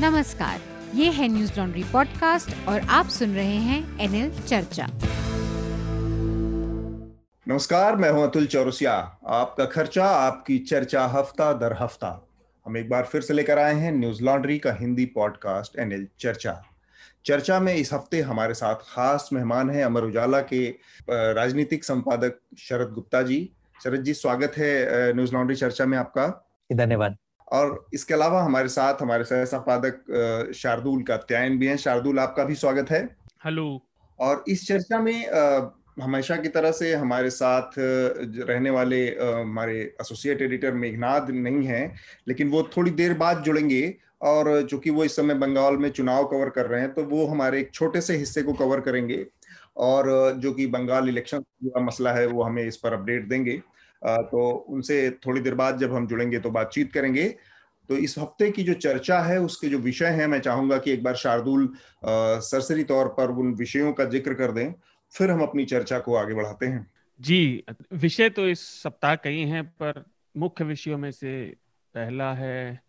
नमस्कार ये है न्यूज़ लॉन्ड्री पॉडकास्ट और आप सुन रहे हैं एनएल चर्चा। नमस्कार मैं हूँ अतुल चौरसिया। आपका खर्चा आपकी चर्चा हफ़्ता दर हफ़्ता। हम एक बार फिर से लेकर आए हैं न्यूज़ लॉन्ड्री का हिंदी पॉडकास्ट एनएल चर्चा। चर्चा में इस हफ़्ते हमारे साथ खास मेहमान हैं अमर उजाला के राजनीतिक संपादक शरद गुप्ता जी। शरद जी स्वागत है न्यूज़ लॉन्ड्री चर्चा में आपका। धन्यवाद। और इसके अलावा हमारे साथ हमारे सह संपादक शार्दुल का कात्यायन भी हैं। शार्दुल आपका भी स्वागत है। हेलो। और इस चर्चा में हमेशा की तरह से हमारे साथ रहने वाले हमारे एसोसिएट एडिटर मेघनाथ नहीं है लेकिन वो थोड़ी देर बाद जुड़ेंगे और चूँकि वो इस समय बंगाल में चुनाव कवर कर रहे हैं तो वो हमारे एक छोटे से हिस्से को कवर करेंगे और जो कि बंगाल इलेक्शन का मसला है वो हमें इस पर अपडेट देंगे। तो उनसे थोड़ी देर बाद जब हम जुड़ेंगे तो बातचीत करेंगे। तो इस हफ़्ते की जो चर्चा है, उसके जो विषय हैं, मैं चाहूँगा कि एक बार शार्दुल सरसरी तौर पर उन विषयों का ज़िक्र कर दें, फिर हम अपनी चर्चा को आगे बढ़ाते हैं। जी, विषय तो इस सप्ताह कई हैं, पर मुख्य विषयों में से पहला है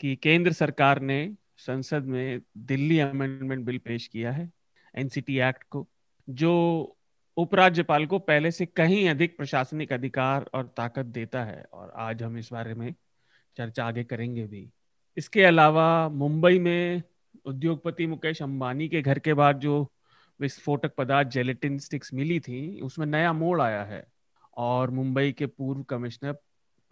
कि केंद्र सरकार ने संसद में दिल्ली अमेंडमेंट बिल पेश किया है, एनसीटी एक्ट को, जो उपराज्यपाल को पहले से कहीं अधिक प्रशासनिक अधिकार और ताकत देता है और आज हम इस बारे में चर्चा आगे करेंगे भी। इसके अलावा मुंबई में उद्योगपति मुकेश अंबानी के घर के बाद जो विस्फोटक पदार्थ जेलेटिन स्टिक्स मिली थी, उसमें नया मोड़ आया है और मुंबई के पूर्व कमिश्नर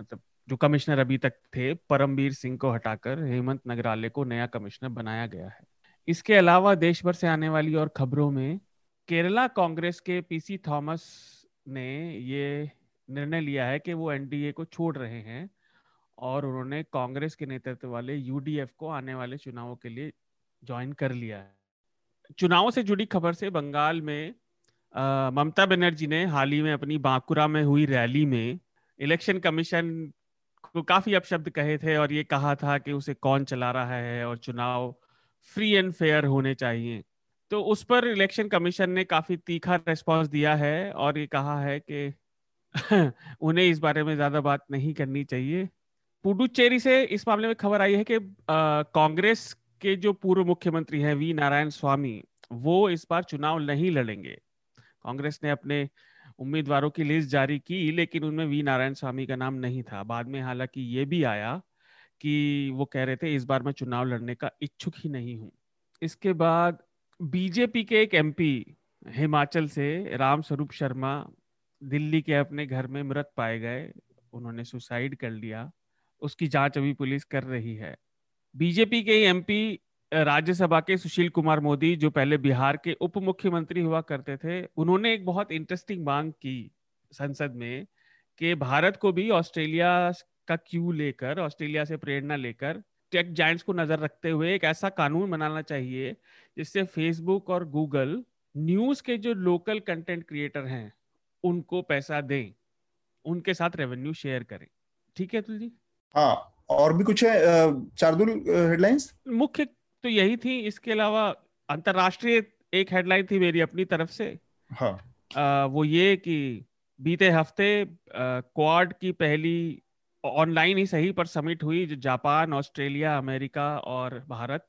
मतलब जो कमिश्नर अभी तक थे, परमवीर सिंह को हटाकर हेमंत नगराले को नया कमिश्नर बनाया गया है। इसके अलावा देश भर से आने वाली और खबरों में केरला कांग्रेस के पीसी थॉमस ने ये निर्णय लिया है कि वो एनडीए को छोड़ रहे हैं और उन्होंने कांग्रेस के नेतृत्व वाले यूडीएफ को आने वाले चुनावों के लिए ज्वाइन कर लिया है। चुनावों से जुड़ी खबर से बंगाल में ममता बनर्जी ने हाल ही में अपनी बांकुरा में हुई रैली में इलेक्शन कमीशन को काफ़ी अपशब्द कहे थे और ये कहा था कि उसे कौन चला रहा है और चुनाव फ्री एंड फेयर होने चाहिए। तो उस पर इलेक्शन कमीशन ने काफ़ी तीखा रेस्पॉन्स दिया है और ये कहा है कि उन्हें इस बारे में ज़्यादा बात नहीं करनी चाहिए। पुडुचेरी से इस मामले में खबर आई है कि कांग्रेस के जो पूर्व मुख्यमंत्री हैं वी नारायण स्वामी, वो इस बार चुनाव नहीं लड़ेंगे। कांग्रेस ने अपने उम्मीदवारों की लिस्ट जारी की, लेकिन उनमें वी नारायण स्वामी का नाम नहीं था। बाद में हालाँकि ये भी आया कि वो कह रहे थे, इस बार मैं चुनाव लड़ने का इच्छुक ही नहीं हूँ। इसके बाद बीजेपी के एक एमपी हिमाचल से राम स्वरूप शर्मा दिल्ली के अपने घर में मृत पाए गए। उन्होंने सुसाइड कर लिया। उसकी जाँच अभी पुलिस कर रही है। बीजेपी के एमपी राज्यसभा के सुशील कुमार मोदी, जो पहले बिहार के उप मुख्यमंत्री हुआ करते थे, उन्होंने एक बहुत इंटरेस्टिंग मांग की संसद में कि भारत को भी ऑस्ट्रेलिया का क्यू लेकर, ऑस्ट्रेलिया से प्रेरणा लेकर टेक जाइंट्स को नज़र रखते हुए एक ऐसा कानून बनाना चाहिए जिससे फेसबुक और गूगल न्यूज़ के जो लोकल कंटेंट क्रिएटर हैं उनको पैसा दें उनके साथ रेवेन्यू शेयर करें। ठीक है अतुल जी? हाँ और भी कुछ है चारदुल हेडलाइंस मुख्य तो यही थी इसके अलावा अंतरराष्ट्रीय एक हेडलाइन थी मेरी अपनी तरफ़ से। हाँ। आ, वो ये कि बीते हफ़्ते क्वाड की पहली ऑनलाइन ही सही पर समिट हुई जो जापान ऑस्ट्रेलिया अमेरिका और भारत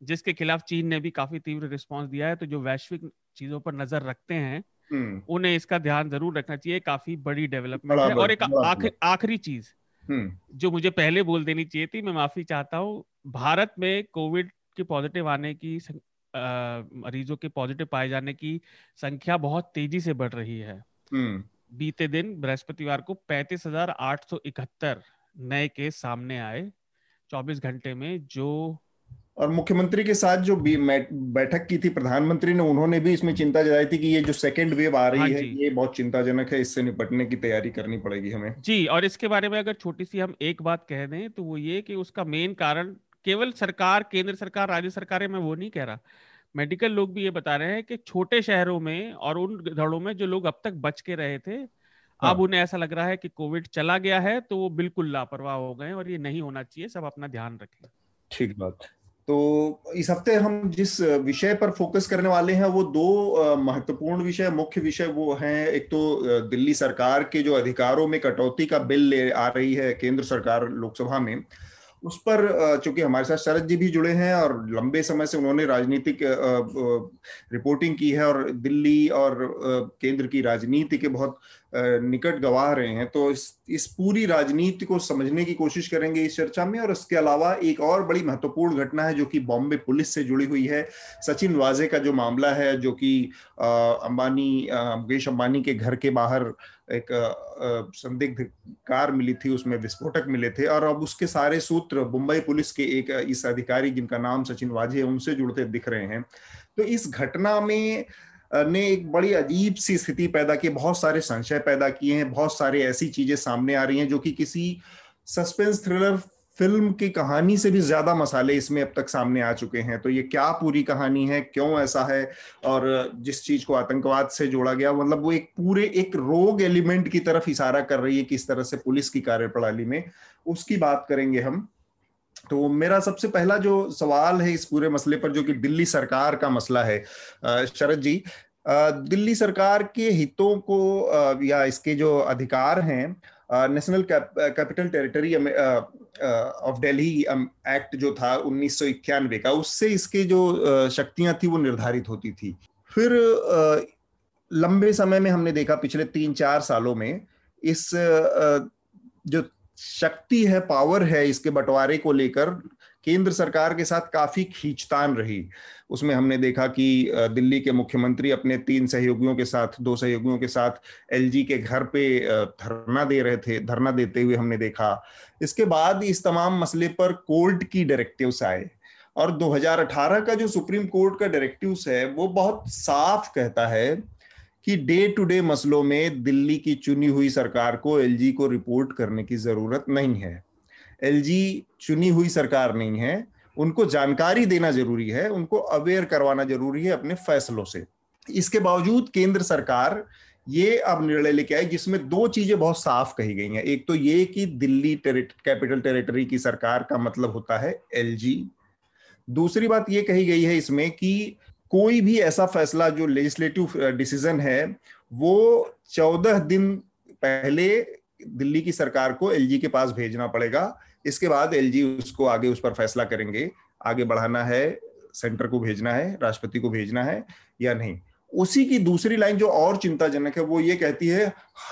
जिसके खिलाफ चीन ने भी काफ़ी तीव्र रिस्पांस दिया है तो जो वैश्विक चीज़ों पर नज़र रखते हैं हम्म। उन्हें इसका ध्यान ज़रूर रखना चाहिए काफ़ी बड़ी डेवलपमेंट है और एक आखिरी चीज़ हम्म। जो मुझे पहले बोल देनी चाहिए थी मैं माफ़ी चाहता हूँ भारत में कोविड के पॉजिटिव आने की मरीजों के पॉजिटिव पाए जाने की संख्या बहुत तेज़ी से बढ़ रही है हम्म। बीते दिन बृहस्पतिवार को पैंतीस हज़ार आठ सौ इकहत्तर नए केस सामने आए। 24 घंटे में जो और मुख्यमंत्री के साथ जो बैठक की थी प्रधानमंत्री ने उन्होंने भी इसमें चिंता जताई थी कि ये जो सेकेंड वेव आ रही हाँ है ये बहुत चिंताजनक है इससे निपटने की तैयारी करनी पड़ेगी हमें। जी और इसके बारे में अगर छोटी सी हम एक बात कह दें तो वो ये कि उसका मेन कारण केवल सरकार केंद्र सरकार राज्य सरकारें मैं वो नहीं कह रहा। मेडिकल लोग भी ये बता रहे हैं कि छोटे शहरों में और उन धड़ों में जो लोग अब तक बच के रहे थे हाँ। अब उन्हें ऐसा लग रहा है कि कोविड चला गया है तो वो बिल्कुल लापरवाह हो गए और ये नहीं होना चाहिए सब अपना ध्यान रखें। ठीक बात। तो इस हफ़्ते हम जिस विषय पर फोकस करने वाले हैं वो दो महत्वपूर्ण विषय मुख्य विषय वो हैं। एक तो दिल्ली सरकार के जो अधिकारों में कटौती का बिल ले आ रही है केंद्र सरकार लोकसभा में उस पर चूँकि हमारे साथ शरद जी भी जुड़े हैं और लंबे समय से उन्होंने राजनीतिक रिपोर्टिंग की है और दिल्ली और केंद्र की राजनीति के बहुत निकट गवाह रहे हैं तो इस इस पूरी राजनीति को समझने की कोशिश करेंगे इस चर्चा में। और इसके अलावा एक और बड़ी महत्वपूर्ण घटना है, जो कि बॉम्बे पुलिस से जुड़ी हुई है। सचिन वाजे का जो मामला है, जो कि अंबानी मुकेश अंबानी के घर के बाहर एक संदिग्ध कार मिली थी, उसमें विस्फोटक मिले थे। और अब उसके सारे सूत्र मुंबई पुलिस के एक, इस अधिकारी जिनका नाम सचिन वाजे है, उनसे जुड़ते दिख रहे हैं। तो इस घटना में ने एक बड़ी अजीब सी स्थिति पैदा की, बहुत सारे संशय पैदा किए हैं, बहुत सारे ऐसी चीज़ें सामने आ रही हैं जो कि किसी सस्पेंस थ्रिलर फ़िल्म की कहानी से भी ज़्यादा मसाले इसमें अब तक सामने आ चुके हैं। तो ये क्या पूरी कहानी है, क्यों ऐसा है? और जिस चीज़ को आतंकवाद से जोड़ा गया मतलब वो एक पूरे एक रोग एलिमेंट की तरफ़ इशारा कर रही है, किस तरह से पुलिस की कार्यप्रणाली में। उसकी बात करेंगे हम। तो मेरा सबसे पहला जो सवाल है इस पूरे मसले पर, जो कि दिल्ली सरकार का मसला है शरद जी दिल्ली सरकार के हितों को या इसके जो अधिकार हैं national capital territory of Delhi act जो था उन्नीस सौ इक्यानवे का, उससे इसके जो शक्तियाँ थी वो निर्धारित होती थी। फिर लंबे समय में हमने देखा पिछले तीन चार सालों में इस जो शक्ति है पावर है इसके बंटवारे को लेकर, केंद्र सरकार के साथ काफ़ी खींचतान रही। उसमें हमने देखा कि दिल्ली के मुख्यमंत्री अपने तीन सहयोगियों के साथ, दो सहयोगियों के साथ एलजी के घर पे धरना दे रहे थे, धरना देते हुए हमने देखा। इसके बाद इस तमाम मसले पर कोर्ट की डायरेक्टिव्स आए और 2018 का जो सुप्रीम कोर्ट का डायरेक्टिव्स है, वो बहुत साफ़ कहता है कि डे टू डे मसलों में दिल्ली की चुनी हुई सरकार को एलजी को रिपोर्ट करने की ज़रूरत नहीं है। एलजी चुनी हुई सरकार नहीं है। उनको जानकारी देना ज़रूरी है, उनको अवेयर करवाना ज़रूरी है अपने फैसलों से। इसके बावजूद केंद्र सरकार ये अब निर्णय लेके आई जिसमें दो चीज़ें बहुत साफ़ कही गई हैं। एक तो ये कि दिल्ली कैपिटल टेरिटरी की सरकार का मतलब होता है एलजी दूसरी बात ये कही गई है इसमें कि कोई भी ऐसा फैसला जो लेजिस्लेटिव डिसीज़न है, वो चौदह दिन पहले दिल्ली की सरकार को एलजी के पास भेजना पड़ेगा। इसके बाद एलजी उसको आगे उस पर फैसला करेंगे। आगे बढ़ाना है सेंटर को भेजना है, राष्ट्रपति को भेजना है या नहीं। उसी की दूसरी लाइन जो और चिंताजनक है, वो ये कहती है,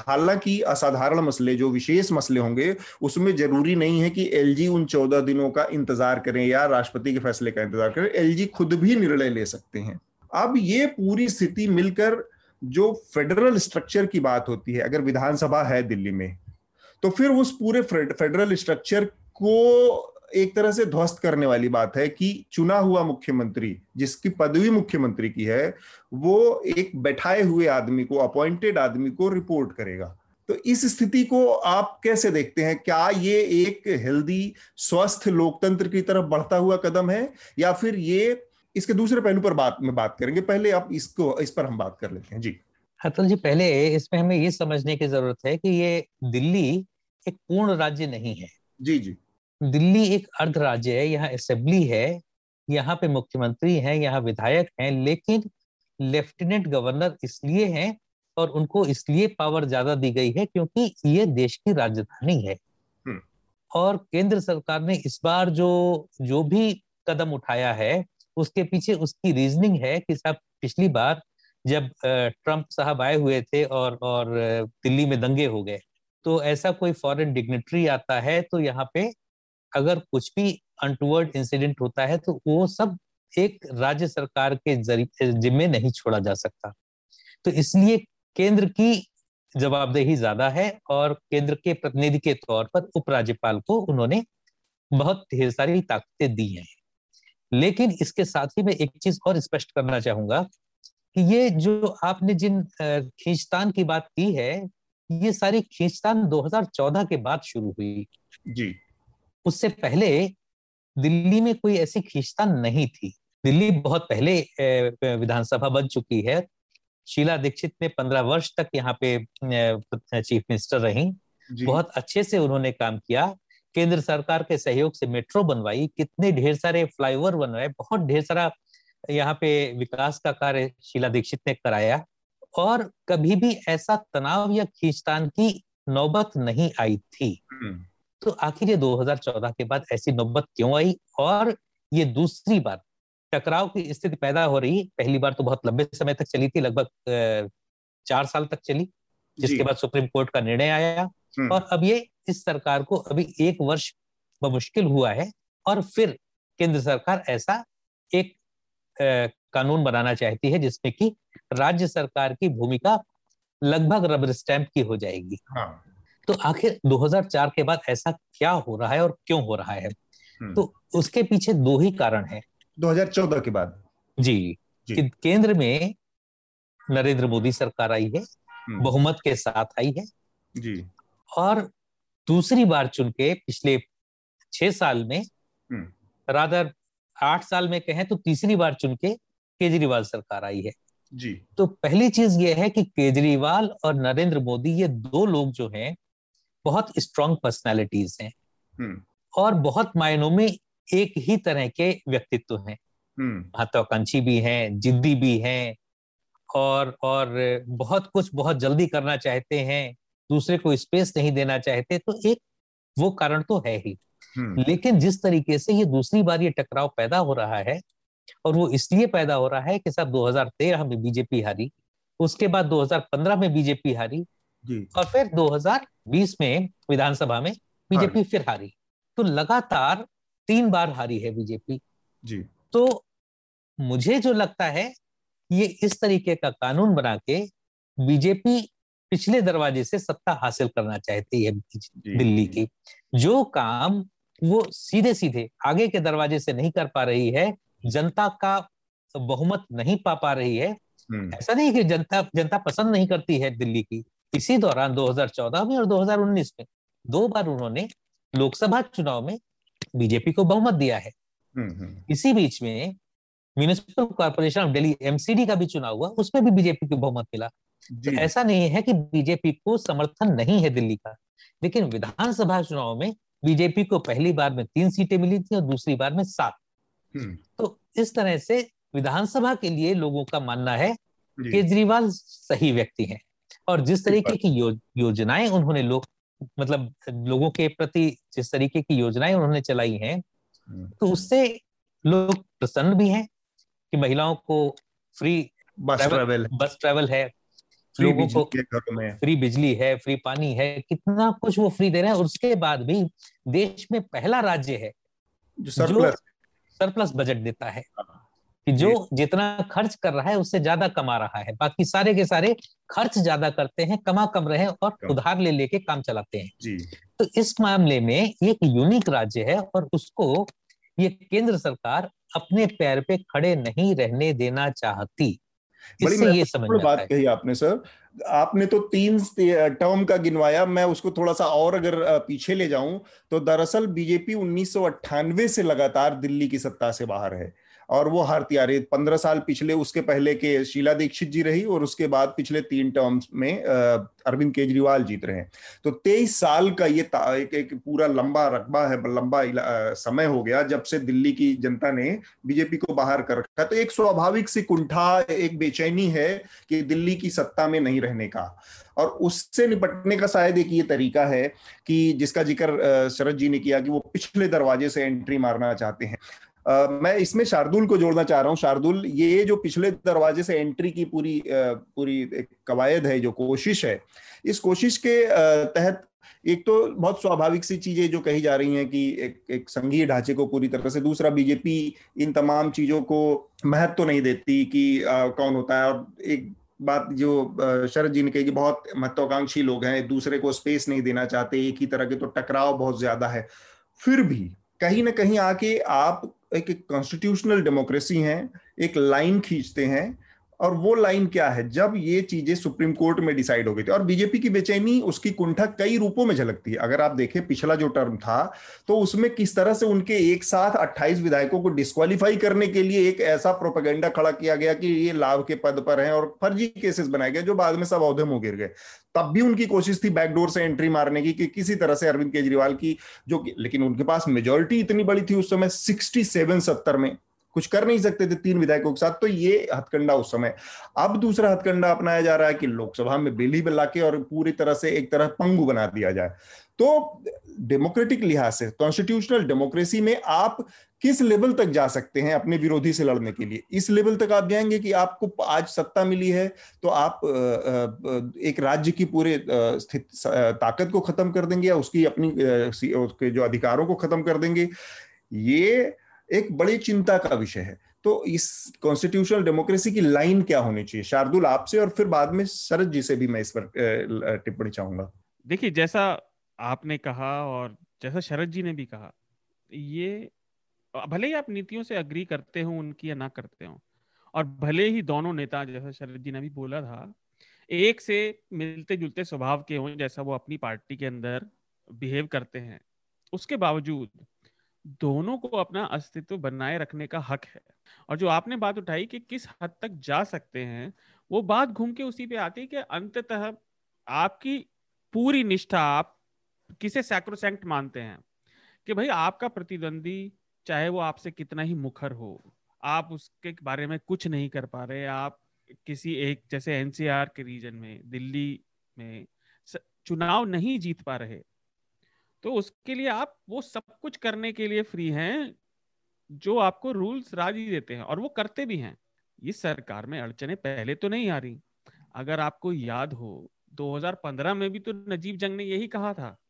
हालाँकि असाधारण मसले, जो विशेष मसले होंगे, उसमें ज़रूरी नहीं है कि एलजी उन चौदह दिनों का इंतज़ार करें या राष्ट्रपति के फैसले का इंतज़ार करें। एलजी खुद भी निर्णय ले सकते हैं। अब ये पूरी स्थिति मिलकर जो फेडरल स्ट्रक्चर की बात होती है, अगर विधानसभा है दिल्ली में तो फिर उस पूरे फेडरल स्ट्रक्चर को एक तरह से ध्वस्त करने वाली बात है कि चुना हुआ मुख्यमंत्री जिसकी पदवी मुख्यमंत्री की है वो एक बैठाए हुए आदमी को अपॉइंटेड आदमी को रिपोर्ट करेगा। तो इस स्थिति को आप कैसे देखते हैं? क्या ये एक हेल्दी स्वस्थ लोकतंत्र की तरफ़ बढ़ता हुआ कदम है? या फिर ये इसके दूसरे पहलू पर बात में बात करेंगे। पहले आप इसको इस पर हम बात कर लेते हैं। जी। अतुल जी पहले इसमें हमें ये समझने की ज़रूरत है कि ये दिल्ली एक पूर्ण राज्य नहीं है। जी जी। दिल्ली एक अर्ध राज्य है यहाँ असेंबली है यहाँ पे मुख्यमंत्री हैं यहाँ विधायक हैं लेकिन लेफ्टिनेंट गवर्नर इसलिए हैं और उनको इसलिए पावर ज़्यादा दी गई है क्योंकि ये देश की राजधानी है हम्म। और केंद्र सरकार ने इस बार जो जो भी कदम उठाया है उसके पीछे उसकी रीजनिंग है कि साहब पिछली बार जब ट्रंप साहब आए हुए थे और और दिल्ली में दंगे हो गए तो ऐसा कोई फॉरेन डिग्नेटरी आता है तो यहाँ पे अगर कुछ भी अनटूवर्ड इंसिडेंट होता है तो वो सब एक राज्य सरकार के जिम्मे नहीं छोड़ा जा सकता। तो इसलिए केंद्र की जवाबदेही ज़्यादा है और केंद्र के प्रतिनिधि के तौर पर उपराज्यपाल को उन्होंने बहुत ढेर सारी ताकतें दी हैं। लेकिन इसके साथ ही मैं एक चीज़ और स्पष्ट करना चाहूँगा कि ये जो आपने जिन खींचतान की बात की है, ये सारी खींचतान 2014 के बाद शुरू हुई। जी। उससे पहले दिल्ली में कोई ऐसी खींचतान नहीं थी। दिल्ली बहुत पहले विधानसभा बन चुकी है। शीला दीक्षित ने पंद्रह वर्ष तक यहाँ पे चीफ मिनिस्टर रही। बहुत अच्छे से उन्होंने काम किया। केंद्र सरकार के सहयोग से मेट्रो बनवाई। कितने ढेर सारे फ्लाईओवर बनवाए। बहुत ढेर सारा यहाँ पे विकास का कार्य शीला दीक्षित ने कराया। और कभी भी ऐसा तनाव या खींचतान की नौबत नहीं आई थी। हम्म। तो आखिर ये 2014 के बाद ऐसी नौबत क्यों आई और ये दूसरी बार टकराव की स्थिति पैदा हो रही पहली बार तो बहुत लंबे समय तक चली थी लगभग चार साल तक चली जिसके बाद सुप्रीम कोर्ट का निर्णय आया हम्म। और अब ये इस सरकार को अभी एक वर्ष मुश्किल हुआ है और फिर केंद्र सरकार ऐसा एक कानून बनाना चाहती है जिसमें कि राज्य सरकार की भूमिका लगभग रबर स्टैंप की हो जाएगी हाँ। तो आखिर 2004 के बाद ऐसा क्या हो रहा है और क्यों हो रहा है हम्म। तो उसके पीछे दो ही कारण है 2014 के बाद जी, जी। कि केंद्र में नरेंद्र मोदी सरकार आई है हम्म। बहुमत के साथ आई है जी और दूसरी बार चुन के पिछले छह साल में हम्म। राधर आठ साल में कहें तो तीसरी बार चुन के केजरीवाल सरकार आई है जी तो पहली चीज़ ये है कि केजरीवाल और नरेंद्र मोदी ये दो लोग जो हैं बहुत स्ट्रांग पर्सनालिटीज हैं हम्म। और बहुत मायनों में एक ही तरह के व्यक्तित्व हैं हम्म। महत्वाकांक्षी भी हैं जिद्दी भी हैं और और बहुत कुछ बहुत जल्दी करना चाहते हैं दूसरे को स्पेस नहीं देना चाहते तो एक वो कारण तो है ही हम्म। लेकिन जिस तरीके से ये दूसरी बार ये टकराव पैदा हो रहा है और वो इसलिए पैदा हो रहा है कि सब 2013 में बीजेपी हारी उसके बाद 2015 में बीजेपी हारी। और फिर 2020 में विधानसभा में बीजेपी फिर हारी। तो लगातार तीन बार हारी है बीजेपी। जी। तो मुझे जो लगता है ये इस तरीके का कानून बना के बीजेपी पिछले दरवाजे से सत्ता हासिल करना चाहती है दिल्ली की। जो काम वो सीधे सीधे आगे के दरवाजे से नहीं कर पा रही है जनता का बहुमत नहीं पा पा रही है हम्म। ऐसा नहीं कि जनता जनता पसंद नहीं करती है दिल्ली की। इसी दौरान 2014 में और 2019 में दो बार उन्होंने लोकसभा चुनाव में बीजेपी को बहुमत दिया है। हम्म, हम्म। इसी बीच में municipal corporation of Delhi MCD का भी चुनाव हुआ उसमें भी बीजेपी को बहुमत मिला। तो ऐसा नहीं है कि बीजेपी को समर्थन नहीं है दिल्ली का। लेकिन विधानसभा चुनाव में बीजेपी को पहली बार में तीन सीटें मिली थी और दूसरी बार में सात। हम्म। तो इस तरह से विधानसभा के लिए लोगों का मानना है केजरीवाल सही व्यक्ति हैं। और जिस तरीके की यो, योजनाएँ उन्होंने लोग मतलब लोगों के प्रति जिस तरीके की योजनाएँ उन्होंने चलाई हैं हम्म। तो उससे लोग प्रसन्न भी हैं कि महिलाओं को फ्री बस ट्रैवल बस ट्रैवल है लोगों को में। फ्री बिजली है फ्री पानी है कितना कुछ वो फ्री दे रहे हैं और उसके बाद भी देश में पहला राज्य है जो सरप्लस सरप्लस बजट देता है। हाँ। कि जो जितना खर्च कर रहा है उससे ज़्यादा कमा रहा है। बाकी सारे के सारे खर्च ज़्यादा करते हैं कमा कम रहे और उधार ले लेके काम चलाते हैं। जी। तो इस मामले में एक यूनिक राज्य है और उसको ये केंद्र सरकार अपने पैर पे खड़े नहीं रहने देना चाहती। इससे ये समझ बात कही आपने सर। आपने तो तीन टर्म का गिनवाया। मैं उसको थोड़ा सा और अगर पीछे ले जाऊँ तो दरअसल बीजेपी उन्नीस सौ अट्ठानवे से लगातार दिल्ली की सत्ता से बाहर है। और वो हारती आ रही पंद्रह साल पिछले उसके पहले के शीला दीक्षित जी रही और उसके बाद पिछले तीन टर्म्स में अरविंद केजरीवाल जीत रहे हैं। तो तेईस साल का ये एक, एक पूरा लंबा रकबा है लंबा समय हो गया जब से दिल्ली की जनता ने बीजेपी को बाहर कर रखा। तो एक स्वाभाविक सी कुंठा एक बेचैनी है कि दिल्ली की सत्ता में नहीं रहने का। और उससे निपटने का शायद एक ये तरीका है कि जिसका ज़िक्र शरद जी ने किया कि वो पिछले दरवाजे से एंट्री मारना चाहते हैं। मैं इसमें शार्दुल को जोड़ना चाह रहा हूँ। शार्दुल ये जो पिछले दरवाजे से एंट्री की पूरी पूरी एक कवायद है जो कोशिश है इस कोशिश के तहत एक तो बहुत स्वाभाविक सी चीज़ें जो कही जा रही हैं कि एक एक संघीय ढांचे को पूरी तरह से दूसरा बीजेपी इन तमाम चीज़ों को महत्व तो नहीं देती कि आ, कौन होता है। और एक बात जो शरद जी ने कही कि बहुत महत्वाकांक्षी लोग हैं दूसरे को स्पेस नहीं देना चाहते एक ही तरह के तो टकराव बहुत ज़्यादा है। फिर भी कहीं ना कहीं आके आप एक कॉन्स्टिट्यूशनल डेमोक्रेसी है एक लाइन खींचते हैं और वो लाइन क्या है? जब ये चीज़ें सुप्रीम कोर्ट में डिसाइड हो गई थी और बीजेपी की बेचैनी उसकी कुंठा कई रूपों में झलकती है। अगर आप देखें, पिछला जो टर्म था तो उसमें किस तरह से उनके एक साथ 28 विधायकों को डिस्कालीफाई करने के लिए एक ऐसा प्रोपेगेंडा खड़ा किया गया कि ये लाभ के पद पर हैं और फर्जी केसेस बनाए गए, जो बाद में सब औधे मुँह गिर गए। तब भी उनकी कोशिश थी बैकडोर से एंट्री मारने की कि किसी तरह से अरविंद केजरीवाल की जो लेकिन उनके पास मेजोरिटी इतनी बड़ी थी उस समय सिक्सटी सेवन सत्तर में। कुछ कर नहीं सकते थे तीन विधायकों के साथ तो ये हथकंडा उस समय। अब दूसरा हथकंडा अपनाया जा रहा है कि लोकसभा में बिल ही ला के और पूरी तरह से एक तरह पंगु बना दिया जाए। तो डेमोक्रेटिक लिहाज से, कॉन्स्टिट्यूशनल डेमोक्रेसी में आप किस लेवल तक जा सकते हैं अपने विरोधी से लड़ने के लिए? इस लेवल तक आप जाएँगे कि आपको आज सत्ता मिली है तो आप एक राज्य की पूरे ताकत को खत्म कर देंगे या उसकी अपनी उसके जो अधिकारों को खत्म कर देंगे। ये एक बड़ी चिंता का विषय है। तो इस कॉन्स्टिट्यूशनल डेमोक्रेसी की लाइन क्या होनी चाहिए? शार्दुल, आपसे और फिर बाद में शरद जी से भी मैं इस पर टिप्पणी चाहूँगा। देखिए, जैसा आपने कहा और जैसा शरद जी ने भी कहा, ये, भले ही आप नीतियों से अग्री करते हो, उनकी या ना करते हो, और भले ही दोनों नेता, जैसा शरद जी ने भी बोला था, एक से मिलते जुलते स्वभाव के हों, जैसा वो अपनी पार्टी के अंदर बिहेव करते हैं, उसके बावजूद दोनों को अपना अस्तित्व बनाए रखने का हक है। और जो आपने बात उठाई कि किस हद तक जा सकते हैं, वो बात घूम के उसी पे आती है कि अंततः आपकी पूरी निष्ठा आप किसे सैक्रोसेंक्ट मानते हैं? कि भाई आपका प्रतिद्वंदी, चाहे वो आपसे कितना ही मुखर हो, आप उसके बारे में कुछ नहीं कर पा रहे। आप किसी एक, जैसे एनसीआर के रीजन में, दिल्ली में चुनाव नहीं जीत पा रहे। तो उसके लिए आप वो सब कुछ करने के लिए फ्री हैं जो आपको रूल्स राज़ी देते हैं और वो करते भी हैं। इस सरकार में अड़चने पहले तो नहीं आ रही। अगर आपको याद हो 2015 में भी तो नजीब जंग ने यही कहा था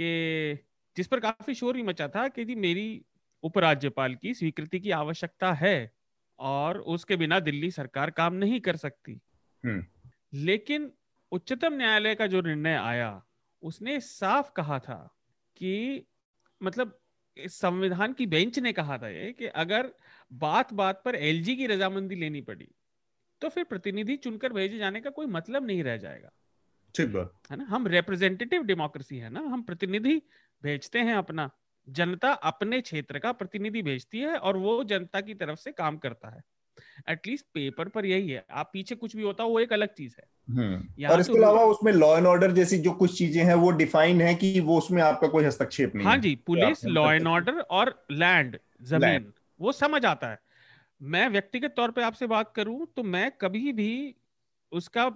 कि जिस पर काफ़ी शोर भी मचा था कि जी मेरी उपराज्यपाल की स्वीकृति की आवश्यकता है और उसके बिना दिल्ली सरकार काम नहीं कर सकती। हम्म। लेकिन उच्चतम न्यायालय का जो निर्णय आया उसने साफ़ कहा था कि मतलब संविधान की बेंच ने कहा था ये कि अगर बात बात पर एलजी की रजामंदी लेनी पड़ी तो फिर प्रतिनिधि चुनकर भेजे जाने का कोई मतलब नहीं रह जाएगा। ठीक बात। है ना? हम रिप्रेजेंटेटिव डेमोक्रेसी है ना? हम प्रतिनिधि भेजते हैं अपना। जनता अपने क्षेत्र का प्रतिनिधि भेजती है और वो जनता की तरफ़ से काम करता है। एटलीस्ट पेपर पर यही है। आप पीछे कुछ भी होता वो एक अलग चीज़ है। हम्म। और इसके अलावा तो उसमें लॉ एंड ऑर्डर जैसी जो कुछ चीज़ें हैं वो डिफाइन है कि वो उसमें आपका कोई हस्तक्षेप नहीं हाँ जी पुलिस लॉ एंड ऑर्डर और लैंड ज़मीन वो समझ आता है। मैं व्यक्तिगत तौर पे आपसे बात करूँ तो मैं कभी भी उसका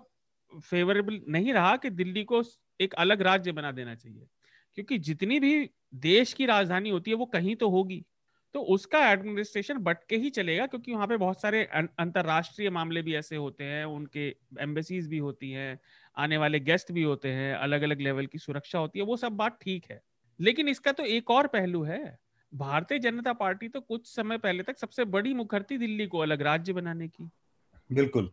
फेवरेबल नहीं रहा कि दिल्ली को एक अलग राज्य बना देना चाहिए। क्योंकि जितनी भी देश की राजधानी होती है वो कहीं तो होगी। तो उसका एडमिनिस्ट्रेशन बट के ही चलेगा क्योंकि वहाँ पे बहुत सारे अं, अंतरराष्ट्रीय मामले भी ऐसे होते हैं उनके एम्बेसीज भी होती हैं आने वाले गेस्ट भी होते हैं अलग अलग लेवल की सुरक्षा होती है वो सब बात ठीक है। लेकिन इसका तो एक और पहलू है भारतीय जनता पार्टी तो कुछ समय पहले तक सबसे बड़ी मुखर थी दिल्ली को अलग राज्य बनाने की। बिल्कुल।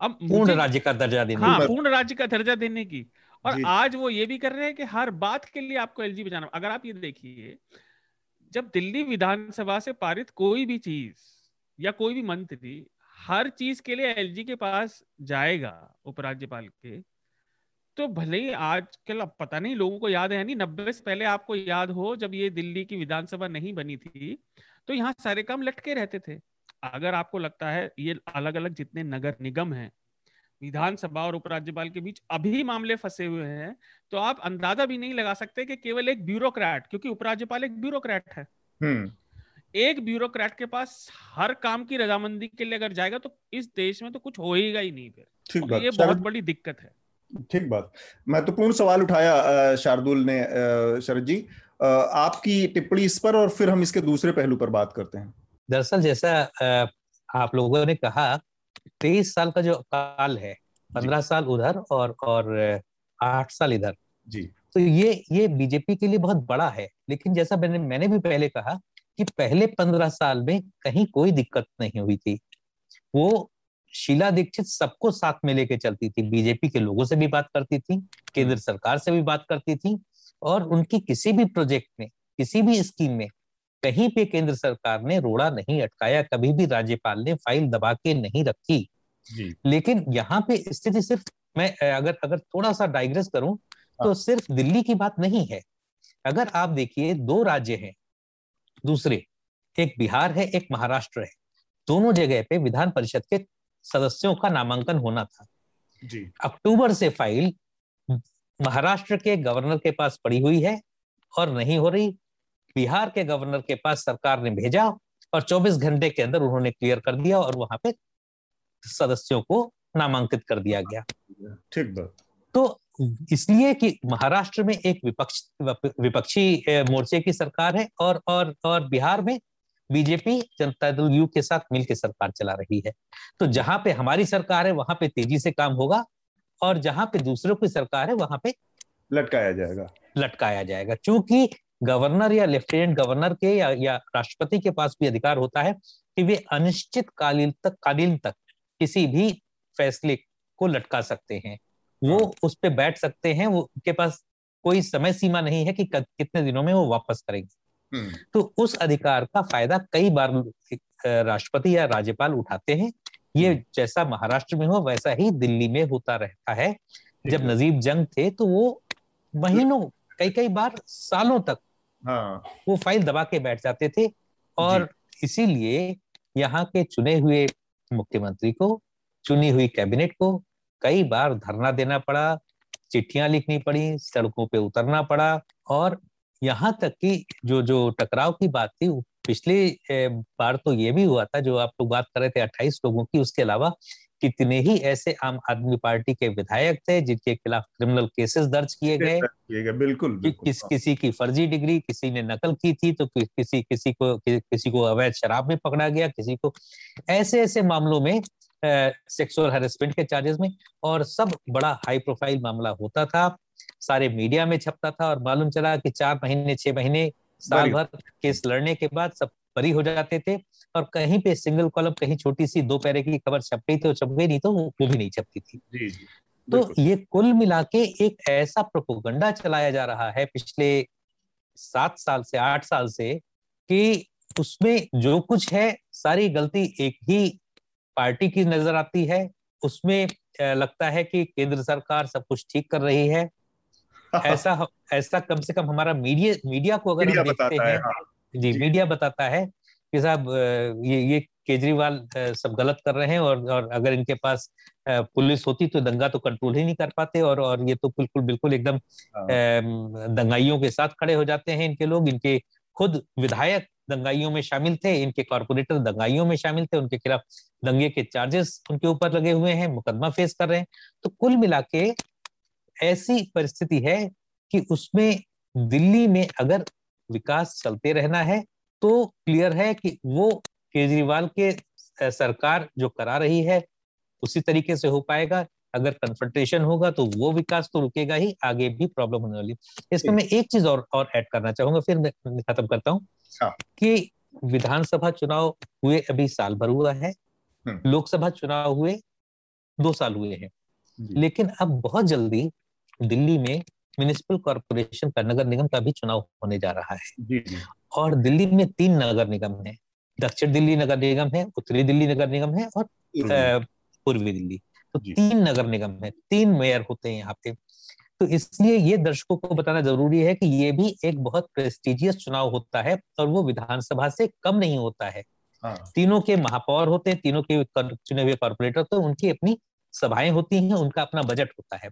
अब पूर्ण राज्य का दर्जा देने हाँ पूर्ण राज्य का दर्जा देने की। और आज वो ये भी कर रहे हैं कि हर बात के लिए आपको एलजी बजाना अगर आप ये देखिए जब दिल्ली विधानसभा से पारित कोई भी चीज़ या कोई भी मंत्री हर चीज़ के लिए एलजी के पास जाएगा उपराज्यपाल के तो भले ही आजकल, अब पता नहीं, लोगों को याद है नहीं, नब्बे से पहले आपको याद हो जब ये दिल्ली की विधानसभा नहीं बनी थी तो यहाँ सारे काम लटके रहते थे। अगर आपको लगता है ये अलग अलग जितने नगर निगम हैं विधानसभा और उपराज्यपाल के बीच अभी मामले फंसे हुए हैं तो आप अंदाज़ा भी नहीं लगा सकते कि केवल एक ब्यूरोक्रेट क्योंकि उपराज्यपाल एक ब्यूरोक्रेट है। हम्म। एक ब्यूरोक्रेट के पास हर काम की रजामंदी के लिए अगर जाएगा तो इस देश में तो कुछ होएगा ही नहीं फिर। ये बहुत बड़ी दिक्कत है। ठीक बात। महत्वपूर्ण सवाल उठाया शार्दुल ने शरद जी। आपकी टिप्पणी इस पर और फिर हम इसके दूसरे पहलू पर बात करते हैं। दरअसल जैसा आप लोगों ने कहा तेईस साल का जो काल है पंद्रह साल उधर और और आठ साल इधर। जी। तो ये ये बीजेपी के लिए बहुत बड़ा है लेकिन जैसा मैंने मैंने भी पहले कहा कि पहले पंद्रह साल में कहीं कोई दिक्कत नहीं हुई थी। वो शीला दीक्षित सबको साथ में लेके चलती थी बीजेपी के लोगों से भी बात करती थी केंद्र सरकार से भी बात करती थी और उनकी किसी भी प्रोजेक्ट में किसी भी स्कीम में कहीं पे केंद्र सरकार ने रोड़ा नहीं अटकाया कभी भी राज्यपाल ने फ़ाइल दबा के नहीं रखी। लेकिन यहाँ पे स्थिति सिर्फ़ मैं अगर अगर थोड़ा सा डाइग्रेस करूँ तो हाँ। सिर्फ़ दिल्ली की बात नहीं है। अगर आप देखिए दो राज्य हैं दूसरे एक बिहार है एक महाराष्ट्र है। दोनों जगह पे विधान परिषद के सदस्यों का नामांकन होना था। जी। अक्टूबर से फ़ाइल महाराष्ट्र के गवर्नर के पास पड़ी हुई है और नहीं हो रही। बिहार के गवर्नर के पास सरकार ने भेजा और 24 घंटे के अंदर उन्होंने क्लियर कर दिया और वहाँ पे सदस्यों को नामांकित कर दिया गया। ठीक बात। तो इसलिए कि महाराष्ट्र में एक विपक्ष विपक्षी मोर्चे की सरकार है और और और बिहार में बीजेपी जनता दल यू के साथ मिलकर सरकार चला रही है। तो जहाँ पे हमारी सरकार है वहाँ पे तेज़ी से काम होगा और जहाँ पे दूसरों की सरकार है वहाँ पे लटकाया जाएगा। लटकाया जाएगा। क्योंकि गवर्नर या लेफ्टिनेंट गवर्नर के या, या राष्ट्रपति के पास भी अधिकार होता है कि वे अनिश्चित कालीन तक कालीन तक किसी भी फैसले को लटका सकते हैं वो हाँ। उस पर बैठ सकते हैं वो उनके पास कोई समय सीमा नहीं है कि कितने दिनों में वो वापस करेंगे हम्म। तो उस अधिकार का फ़ायदा कई बार राष्ट्रपति या राज्यपाल उठाते हैं ये हम्म। जैसा महाराष्ट्र में हो वैसा ही दिल्ली में होता रहता है जब नजीब जंग थे तो वो महीनों कई कई बार सालों तक हाँ। वो फ़ाइल दबा के बैठ जाते थे और इसीलिए यहाँ के चुने हुए मुख्यमंत्री को चुनी हुई कैबिनेट को कई बार धरना देना पड़ा चिट्ठियाँ लिखनी पड़ी सड़कों पे उतरना पड़ा और यहाँ तक कि जो जो टकराव की बात थी पिछली बार तो ये भी हुआ था जो आप लोग बात कर रहे थे अट्ठाईस लोगों की उसके अलावा कितने ही ऐसे आम आदमी पार्टी के विधायक थे जिनके खिलाफ क्रिमिनल केसेस दर्ज किए गए। बिल्कुल, बिल्कुल किस किसी की फर्जी डिग्री किसी ने नकल की थी तो कि, किसी किसी को कि, किसी को अवैध शराब में पकड़ा गया किसी को ऐसे ऐसे मामलों में सेक्सुअल हेरेसमेंट के चार्जेस में और सब बड़ा हाई प्रोफ़ाइल मामला होता था सारे मीडिया में छपता था और मालूम चला कि चार महीने छह महीने साल भर केस लड़ने के बाद सब बरी हो जाते थे और कहीं पे सिंगल कॉलम कहीं छोटी सी दो पैरे की खबर छप गई तो छप गई नहीं तो वो भी नहीं छपती थी। जी, जी, तो ये कुल मिला के एक ऐसा प्रोपोगंडा चलाया जा रहा है पिछले सात साल से आठ साल से कि उसमें जो कुछ है सारी गलती एक ही पार्टी की नज़र आती है। उसमें लगता है कि केंद्र सरकार सब कुछ ठीक कर रही है। ऐसा ऐसा कम से कम हमारा मीडिया मीडिया को अगर हम देखते हैं हाँ। जी, मीडिया बताता है कि साहब ये ये केजरीवाल सब गलत कर रहे हैं और और अगर इनके पास पुलिस होती तो दंगा तो कंट्रोल ही नहीं कर पाते और और ये तो बिल्कुल बिल्कुल एकदम हाँ। दंगाइयों के साथ खड़े हो जाते हैं इनके लोग। इनके खुद विधायक दंगाइयों में शामिल थे इनके कॉरपोरेटर दंगाइयों में शामिल थे उनके खिलाफ दंगे के चार्जेस उनके ऊपर लगे हुए हैं मुकदमा फेस कर रहे हैं। तो कुल मिला के ऐसी परिस्थिति है कि उसमें दिल्ली में अगर विकास चलते रहना है तो क्लियर है कि वो केजरीवाल के सरकार जो करा रही है उसी तरीके से हो पाएगा अगर कन्फ्रंटेशन होगा तो वो विकास तो रुकेगा ही आगे भी प्रॉब्लम होने वाली इसमें मैं एक चीज़ और और ऐड करना चाहूँगा फिर मैं खत्म करता हूँ हाँ। कि विधानसभा चुनाव हुए अभी साल भर हुआ है हम्म। लोकसभा चुनाव हुए दो साल हुए हैं लेकिन अब बहुत जल्दी दिल्ली में म्यूनिसिपल कॉरपोरेशन का नगर निगम का भी चुनाव होने जा रहा है। और दिल्ली में तीन नगर निगम है। दक्षिण दिल्ली नगर निगम है उत्तरी दिल्ली नगर निगम है और पूर्वी दिल्ली। तो तीन नगर निगम है तीन मेयर होते हैं यहाँ पे। तो इसलिए ये दर्शकों को बताना ज़रूरी है कि ये भी एक बहुत प्रेस्टिजियस चुनाव होता है और वो विधानसभा से कम नहीं होता है। हाँ। तीनों के महापौर होते हैं तीनों के चुने हुए कॉर्पोरेटर तो उनकी अपनी सभाएँ होती हैं उनका अपना बजट होता है।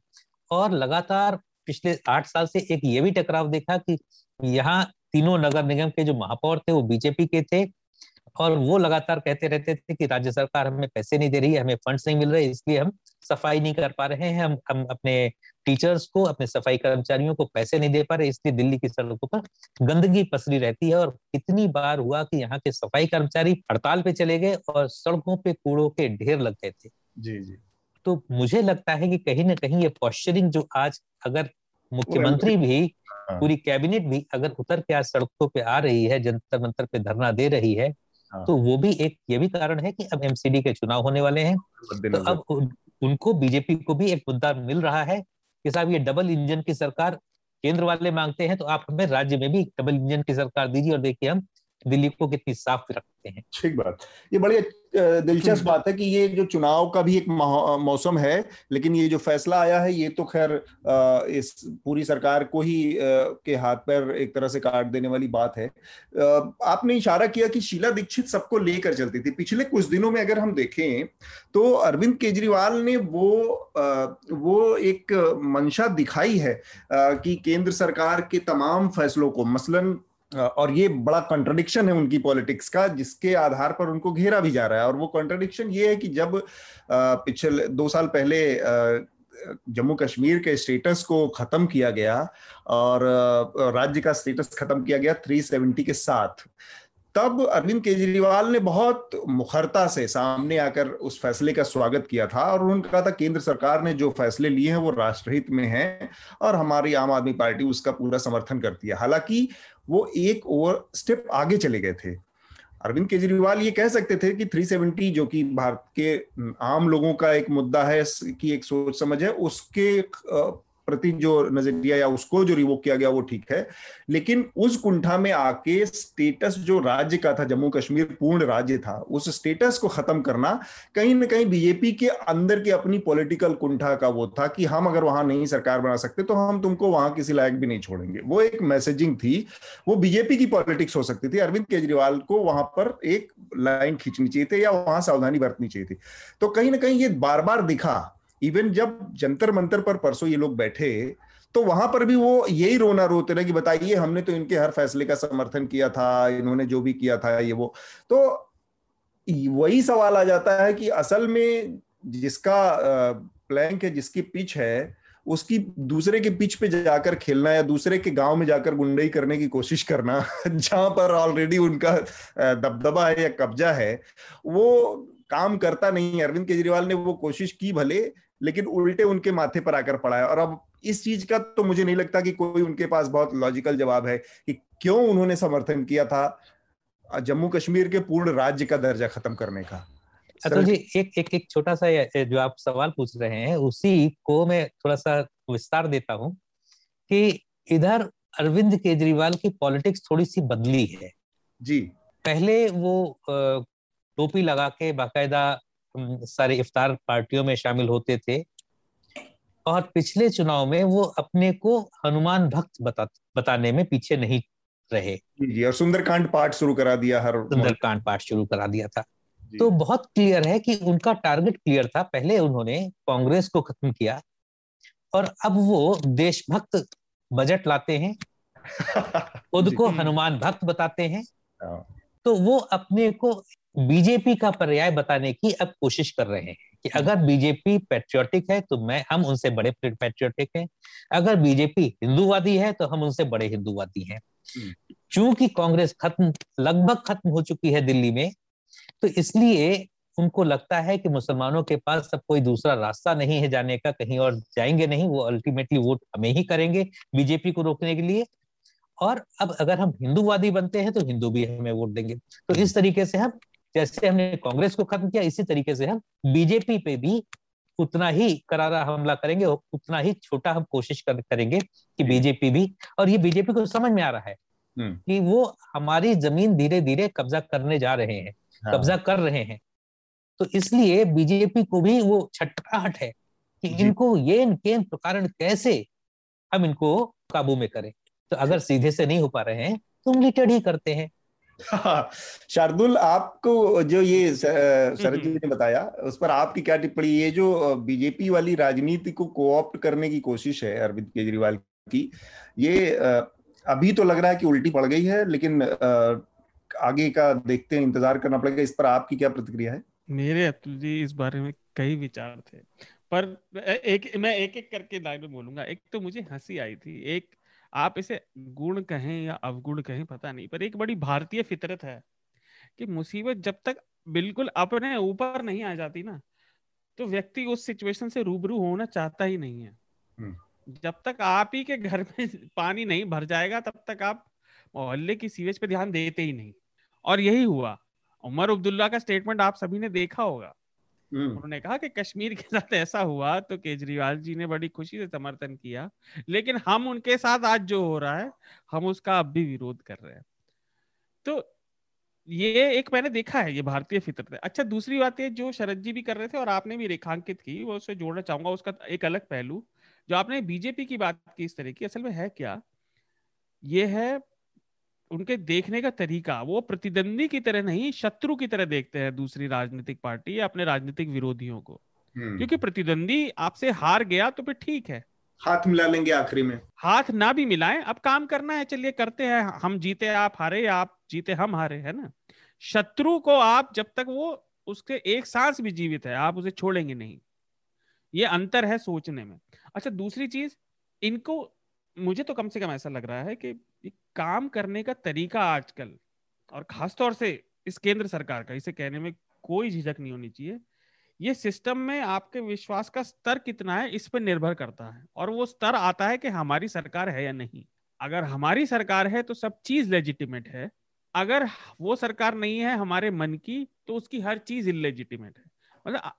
और लगातार पिछले आठ साल से एक ये भी टकराव देखा कि यहाँ तीनों नगर निगम के जो महापौर थे वो बीजेपी के थे और वो लगातार कहते रहते थे कि राज्य सरकार हमें पैसे नहीं दे रही है हमें फंड्स नहीं मिल रहे इसलिए हम सफ़ाई नहीं कर पा रहे हैं हम हम अपने टीचर्स को अपने सफ़ाई कर्मचारियों को पैसे नहीं दे पा रहे इसलिए दिल्ली की सड़कों पर गंदगी पसरी रहती है और कितनी बार हुआ कि यहाँ के सफ़ाई कर्मचारी हड़ताल पे चले गए और सड़कों पे कूड़ों के ढेर लग गए थे। जी जी। तो मुझे लगता है कि कहीं ना कहीं ये पॉस्चरिंग जो आज अगर मुख्यमंत्री भी हाँ। पूरी कैबिनेट भी अगर उतर के आज सड़कों पे आ रही है जंतर मंतर पे धरना दे रही है हाँ। तो वो भी एक ये भी कारण है कि अब एमसीडी के चुनाव होने वाले हैं तो अब उनको बीजेपी को भी एक मुद्दा मिल रहा है कि साहब ये डबल इंजन की सरकार केंद्र वाले मांगते हैं तो आप हमें राज्य में भी डबल इंजन की सरकार दीजिए और देखिए हम दिल्ली को कितनी साफ़ रखते हैं। ठीक बात। ये बड़ी दिलचस्प बात है कि ये जो चुनाव का भी एक मौसम है लेकिन ये जो फैसला आया है ये तो खैर इस पूरी सरकार को ही के हाथ पर एक तरह से काट देने वाली बात है। आपने इशारा किया कि शीला दीक्षित सबको लेकर चलती थी। पिछले कुछ दिनों में अगर हम देखें तो अरविंद केजरीवाल ने वो वो एक मंशा दिखाई है कि केंद्र सरकार के तमाम फैसलों को मसलन और ये बड़ा कंट्रडिक्शन है उनकी पॉलिटिक्स का, जिसके आधार पर उनको घेरा भी जा रहा है। और वो कंट्रडिक्शन ये है कि जब पिछले दो साल पहले जम्मू कश्मीर के स्टेटस को खत्म किया गया और राज्य का स्टेटस खत्म किया गया 370 के साथ तब अरविंद केजरीवाल ने बहुत मुखरता से सामने आकर उस फैसले का स्वागत किया था और उन्होंने कहा था, केंद्र सरकार ने जो फैसले लिए हैं, वो राष्ट्रहित में हैं और हमारी आम आदमी पार्टी उसका पूरा समर्थन करती है। हालाँकि वो एक ओवर स्टेप आगे चले गए थे। अरविंद केजरीवाल ये कह सकते थे कि 370 जो कि भारत के आम लोगों का एक मुद्दा है, कि एक सोच समझ है, उसके प्रति जो नज़रिया या उसको जो रिवोक किया गया वो ठीक है। लेकिन उस कुंठा में आके स्टेटस जो राज्य का था, जम्मू कश्मीर पूर्ण राज्य था, उस स्टेटस को खत्म करना कहीं ना कहीं बीजेपी के अंदर की अपनी पॉलिटिकल कुंठा का वो था कि हम अगर वहाँ नहीं सरकार बना सकते तो हम तुमको वहाँ किसी लायक भी नहीं छोड़ेंगे। वो एक मैसेजिंग थी। वो बीजेपी की पॉलिटिक्स हो सकती थी। अरविंद केजरीवाल को वहाँ पर एक लाइन खींचनी चाहिए थी या वहाँ सावधानी बरतनी चाहिए थी। तो कहीं ना कहीं ये बार बार दिखा इवन जब जंतर मंतर पर परसों ये लोग बैठे तो वहाँ पर भी वो यही रोना रोते रहे कि बताइए, हमने तो इनके हर फैसले का समर्थन किया था, इन्होंने जो भी किया था, ये वो। तो वही सवाल आ जाता है कि असल में जिसका प्लैंक है, जिसकी पिच है, उसकी दूसरे के पिच पे जाकर खेलना या दूसरे के गाँव में जाकर गुंडई करने की कोशिश करना, जहाँ पर ऑलरेडी उनका दबदबा है या कब्जा है, वो काम करता नहीं अरविंद केजरीवाल ने वो कोशिश की भले लेकिन उल्टे उनके माथे पर आकर पड़ा है। और अब इस चीज़ का तो मुझे नहीं लगता कि कोई उनके पास बहुत लॉजिकल जवाब है कि क्यों उन्होंने समर्थन किया था जम्मू कश्मीर के पूर्ण राज्य का दर्जा खत्म करने का। अतुल जी एक एक एक छोटा सा जो आप सवाल पूछ रहे हैं उसी को मैं थोड़ा सा विस्तार देता हूँ कि इधर अरविंद केजरीवाल की पॉलिटिक्स थोड़ी सी बदली है। जी। पहले वो टोपी लगा के बाकायदा सारे इफ्तार पार्टियों में शामिल होते थे। और पिछले चुनाव में वो अपने को हनुमान भक्त बता बताने में पीछे नहीं रहे। जी और सुंदरकांड पाठ शुरू करा दिया हर सुंदरकांड पाठ शुरू करा दिया था। तो बहुत क्लियर है कि उनका टारगेट क्लियर था। पहले उन्होंने कांग्रेस को खत्म किया और अब वो देशभक्त बजट लाते हैं खुद को हनुमान भक्त बताते हैं। हाँ। तो वो अपने को बीजेपी का पर्याय बताने की अब कोशिश कर रहे हैं कि अगर बीजेपी पेट्रियोटिक है तो मैं हम उनसे बड़े पेट्रियोटिक हैं। अगर बीजेपी हिंदूवादी है तो हम उनसे बड़े हिंदूवादी हैं। हम्म। चूँकि कांग्रेस खत्म लगभग खत्म हो चुकी है दिल्ली में तो इसलिए उनको लगता है कि मुसलमानों के पास अब कोई दूसरा रास्ता नहीं है जाने का कहीं और जाएँगे नहीं वो अल्टीमेटली वोट हमें ही करेंगे बीजेपी को रोकने के लिए। और अब अगर हम हिंदूवादी बनते हैं तो हिंदू भी हमें वोट देंगे। तो इस तरीके से हम जैसे हमने कांग्रेस को खत्म किया इसी तरीके से हम बीजेपी पे भी उतना ही करारा हमला करेंगे उतना ही छोटा हम कोशिश कर, करेंगे कि बीजेपी भी और ये बीजेपी को समझ में आ रहा है हम्म। कि वो हमारी ज़मीन धीरे धीरे कब्जा करने जा रहे हैं हाँ। कब्जा कर रहे हैं। तो इसलिए बीजेपी को भी वो छटपटाहट है कि इनको ये के कारण कैसे हम इनको काबू में करें। तो अगर सीधे से नहीं हो पा रहे हैं तो उंगली ही करते हैं। शार्दुल आपको जो ये शरद जी ने बताया उस पर आपकी क्या टिप्पणी? ये जो बीजेपी वाली राजनीति को कोऑप्ट करने की कोशिश है अरविंद केजरीवाल की ये अभी तो लग रहा है कि उल्टी पड़ गई है लेकिन आगे का देखते हैं इंतज़ार करना पड़ेगा इस पर आपकी क्या प्रतिक्रिया है? मेरे अतुल जी इस बारे में कई विचार थे पर एक मैं एक एक करके लाइन में बोलूँगा एक तो मुझे हँसी आई थी एक आप इसे गुण कहें या अवगुण कहें पता नहीं पर एक बड़ी भारतीय फितरत है कि मुसीबत जब तक बिल्कुल अपने ऊपर नहीं आ जाती ना तो व्यक्ति उस सिचुएशन से रूबरू होना चाहता ही नहीं है हम्म। जब तक आप ही के घर में पानी नहीं भर जाएगा तब तक आप मोहल्ले की सीवेज पे ध्यान देते ही नहीं और यही हुआ उमर अब्दुल्ला का स्टेटमेंट आप सभी ने देखा होगा। उन्होंने कहा कि कश्मीर के साथ ऐसा हुआ तो केजरीवाल जी ने बड़ी खुशी से समर्थन किया, लेकिन हम उनके साथ आज जो हो रहा है, हम उसका अब भी विरोध कर रहे हैं। तो ये एक मैंने देखा है, ये भारतीय फितरत है। अच्छा दूसरी बात है जो शरद जी भी कर रहे थे और आपने भी रेखांकित की वो उसे जोड़ना चाहूँगा, उसका एक अलग पहलू, जो आपने बीजेपी की बात की इस तरह की, असल में है क्या? ये है उनके देखने का तरीका वो प्रतिद्वंदी की तरह नहीं शत्रु की तरह देखते हैं दूसरी राजनीतिक पार्टी या अपने राजनीतिक विरोधियों को। हम्म। क्योंकि प्रतिद्वंदी आपसे हार गया तो फिर ठीक है। हाथ मिला लेंगे आखिरी में। हाथ ना भी मिलाएँ अब काम करना है चलिए करते हैं हम जीते आप हारे आप जीते हम हारे है ना? शत्रु को आप जब तक वो उसके एक सांस भी जीवित है आप उसे छोड़ेंगे नहीं। ये अंतर है सोचने में। अच्छा दूसरी चीज़ इनको मुझे तो कम से कम ऐसा लग रहा है कि काम करने का तरीका आजकल, और खासतौर से इस केंद्र सरकार का, इसे कहने में कोई झिझक नहीं होनी चाहिए, ये सिस्टम में आपके विश्वास का स्तर कितना है, इस पर निर्भर करता है, और वो स्तर आता है कि हमारी सरकार है या नहीं। अगर हमारी सरकार है तो सब चीज़ लेजिटिमेट है, अगर वो सरकार नहीं है हमारे मन की तो उसकी हर चीज़ इलेजिटिमेट है। मतलब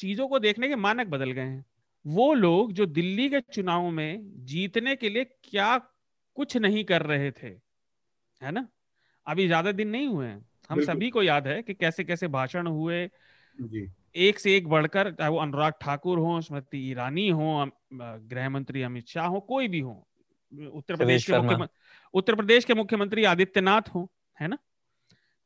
चीज़ों को देखने के मानक बदल गए हैं। वो लोग जो दिल्ली के चुनाव में जीतने के लिए क्या कुछ नहीं कर रहे थे है ना? अभी ज़्यादा दिन नहीं हुए हैं। हम सभी को याद है कि कैसे कैसे भाषण हुए। जी। एक से एक बढ़कर चाहे वो अनुराग ठाकुर हो स्मृति ईरानी हो गृह मंत्री अमित शाह हो कोई भी हो उत्तर प्रदेश के मुख्यमंत्री उत्तर प्रदेश के मुख्यमंत्री आदित्यनाथ हो है ना?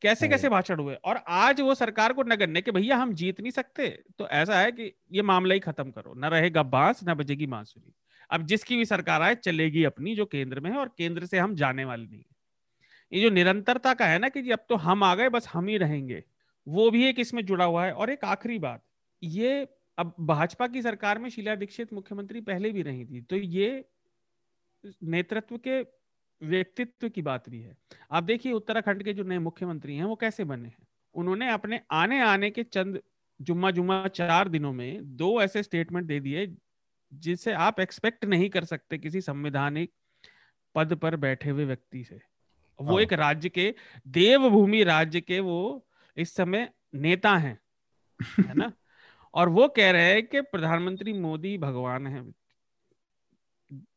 कैसे कैसे भाषण हुए? और आज वो सरकार को नगरने कि भैया हम जीत नहीं सकते। तो ऐसा है कि ये मामला ही खत्म करो। न रहेगा बाँस न बजेगी बांसुरी अब जिसकी भी सरकार आए चलेगी अपनी जो केंद्र में है और केंद्र से हम जाने वाले नहीं है। ये जो निरंतरता का है ना कि जी अब तो हम आ गए बस हम ही रहेंगे वो भी एक इसमें जुड़ा हुआ है। और एक आखिरी बात ये अब भाजपा की सरकार में शीला दीक्षित मुख्यमंत्री पहले भी रही थी तो ये नेतृत्व के व्यक्तित्व की बात भी है। आप देखिए उत्तराखंड के जो नए मुख्यमंत्री हैं वो कैसे बने हैं? उन्होंने अपने आने आने के चंद जुम्मा जुम्मा चार दिनों में दो ऐसे स्टेटमेंट दे दिए जिसे आप एक्सपेक्ट नहीं कर सकते किसी संवैधानिक पद पर बैठे हुए व्यक्ति से। वो हाँ। एक राज्य के देवभूमि राज्य के वो इस समय नेता हैं है ना? और वो कह रहे हैं कि प्रधानमंत्री मोदी भगवान है।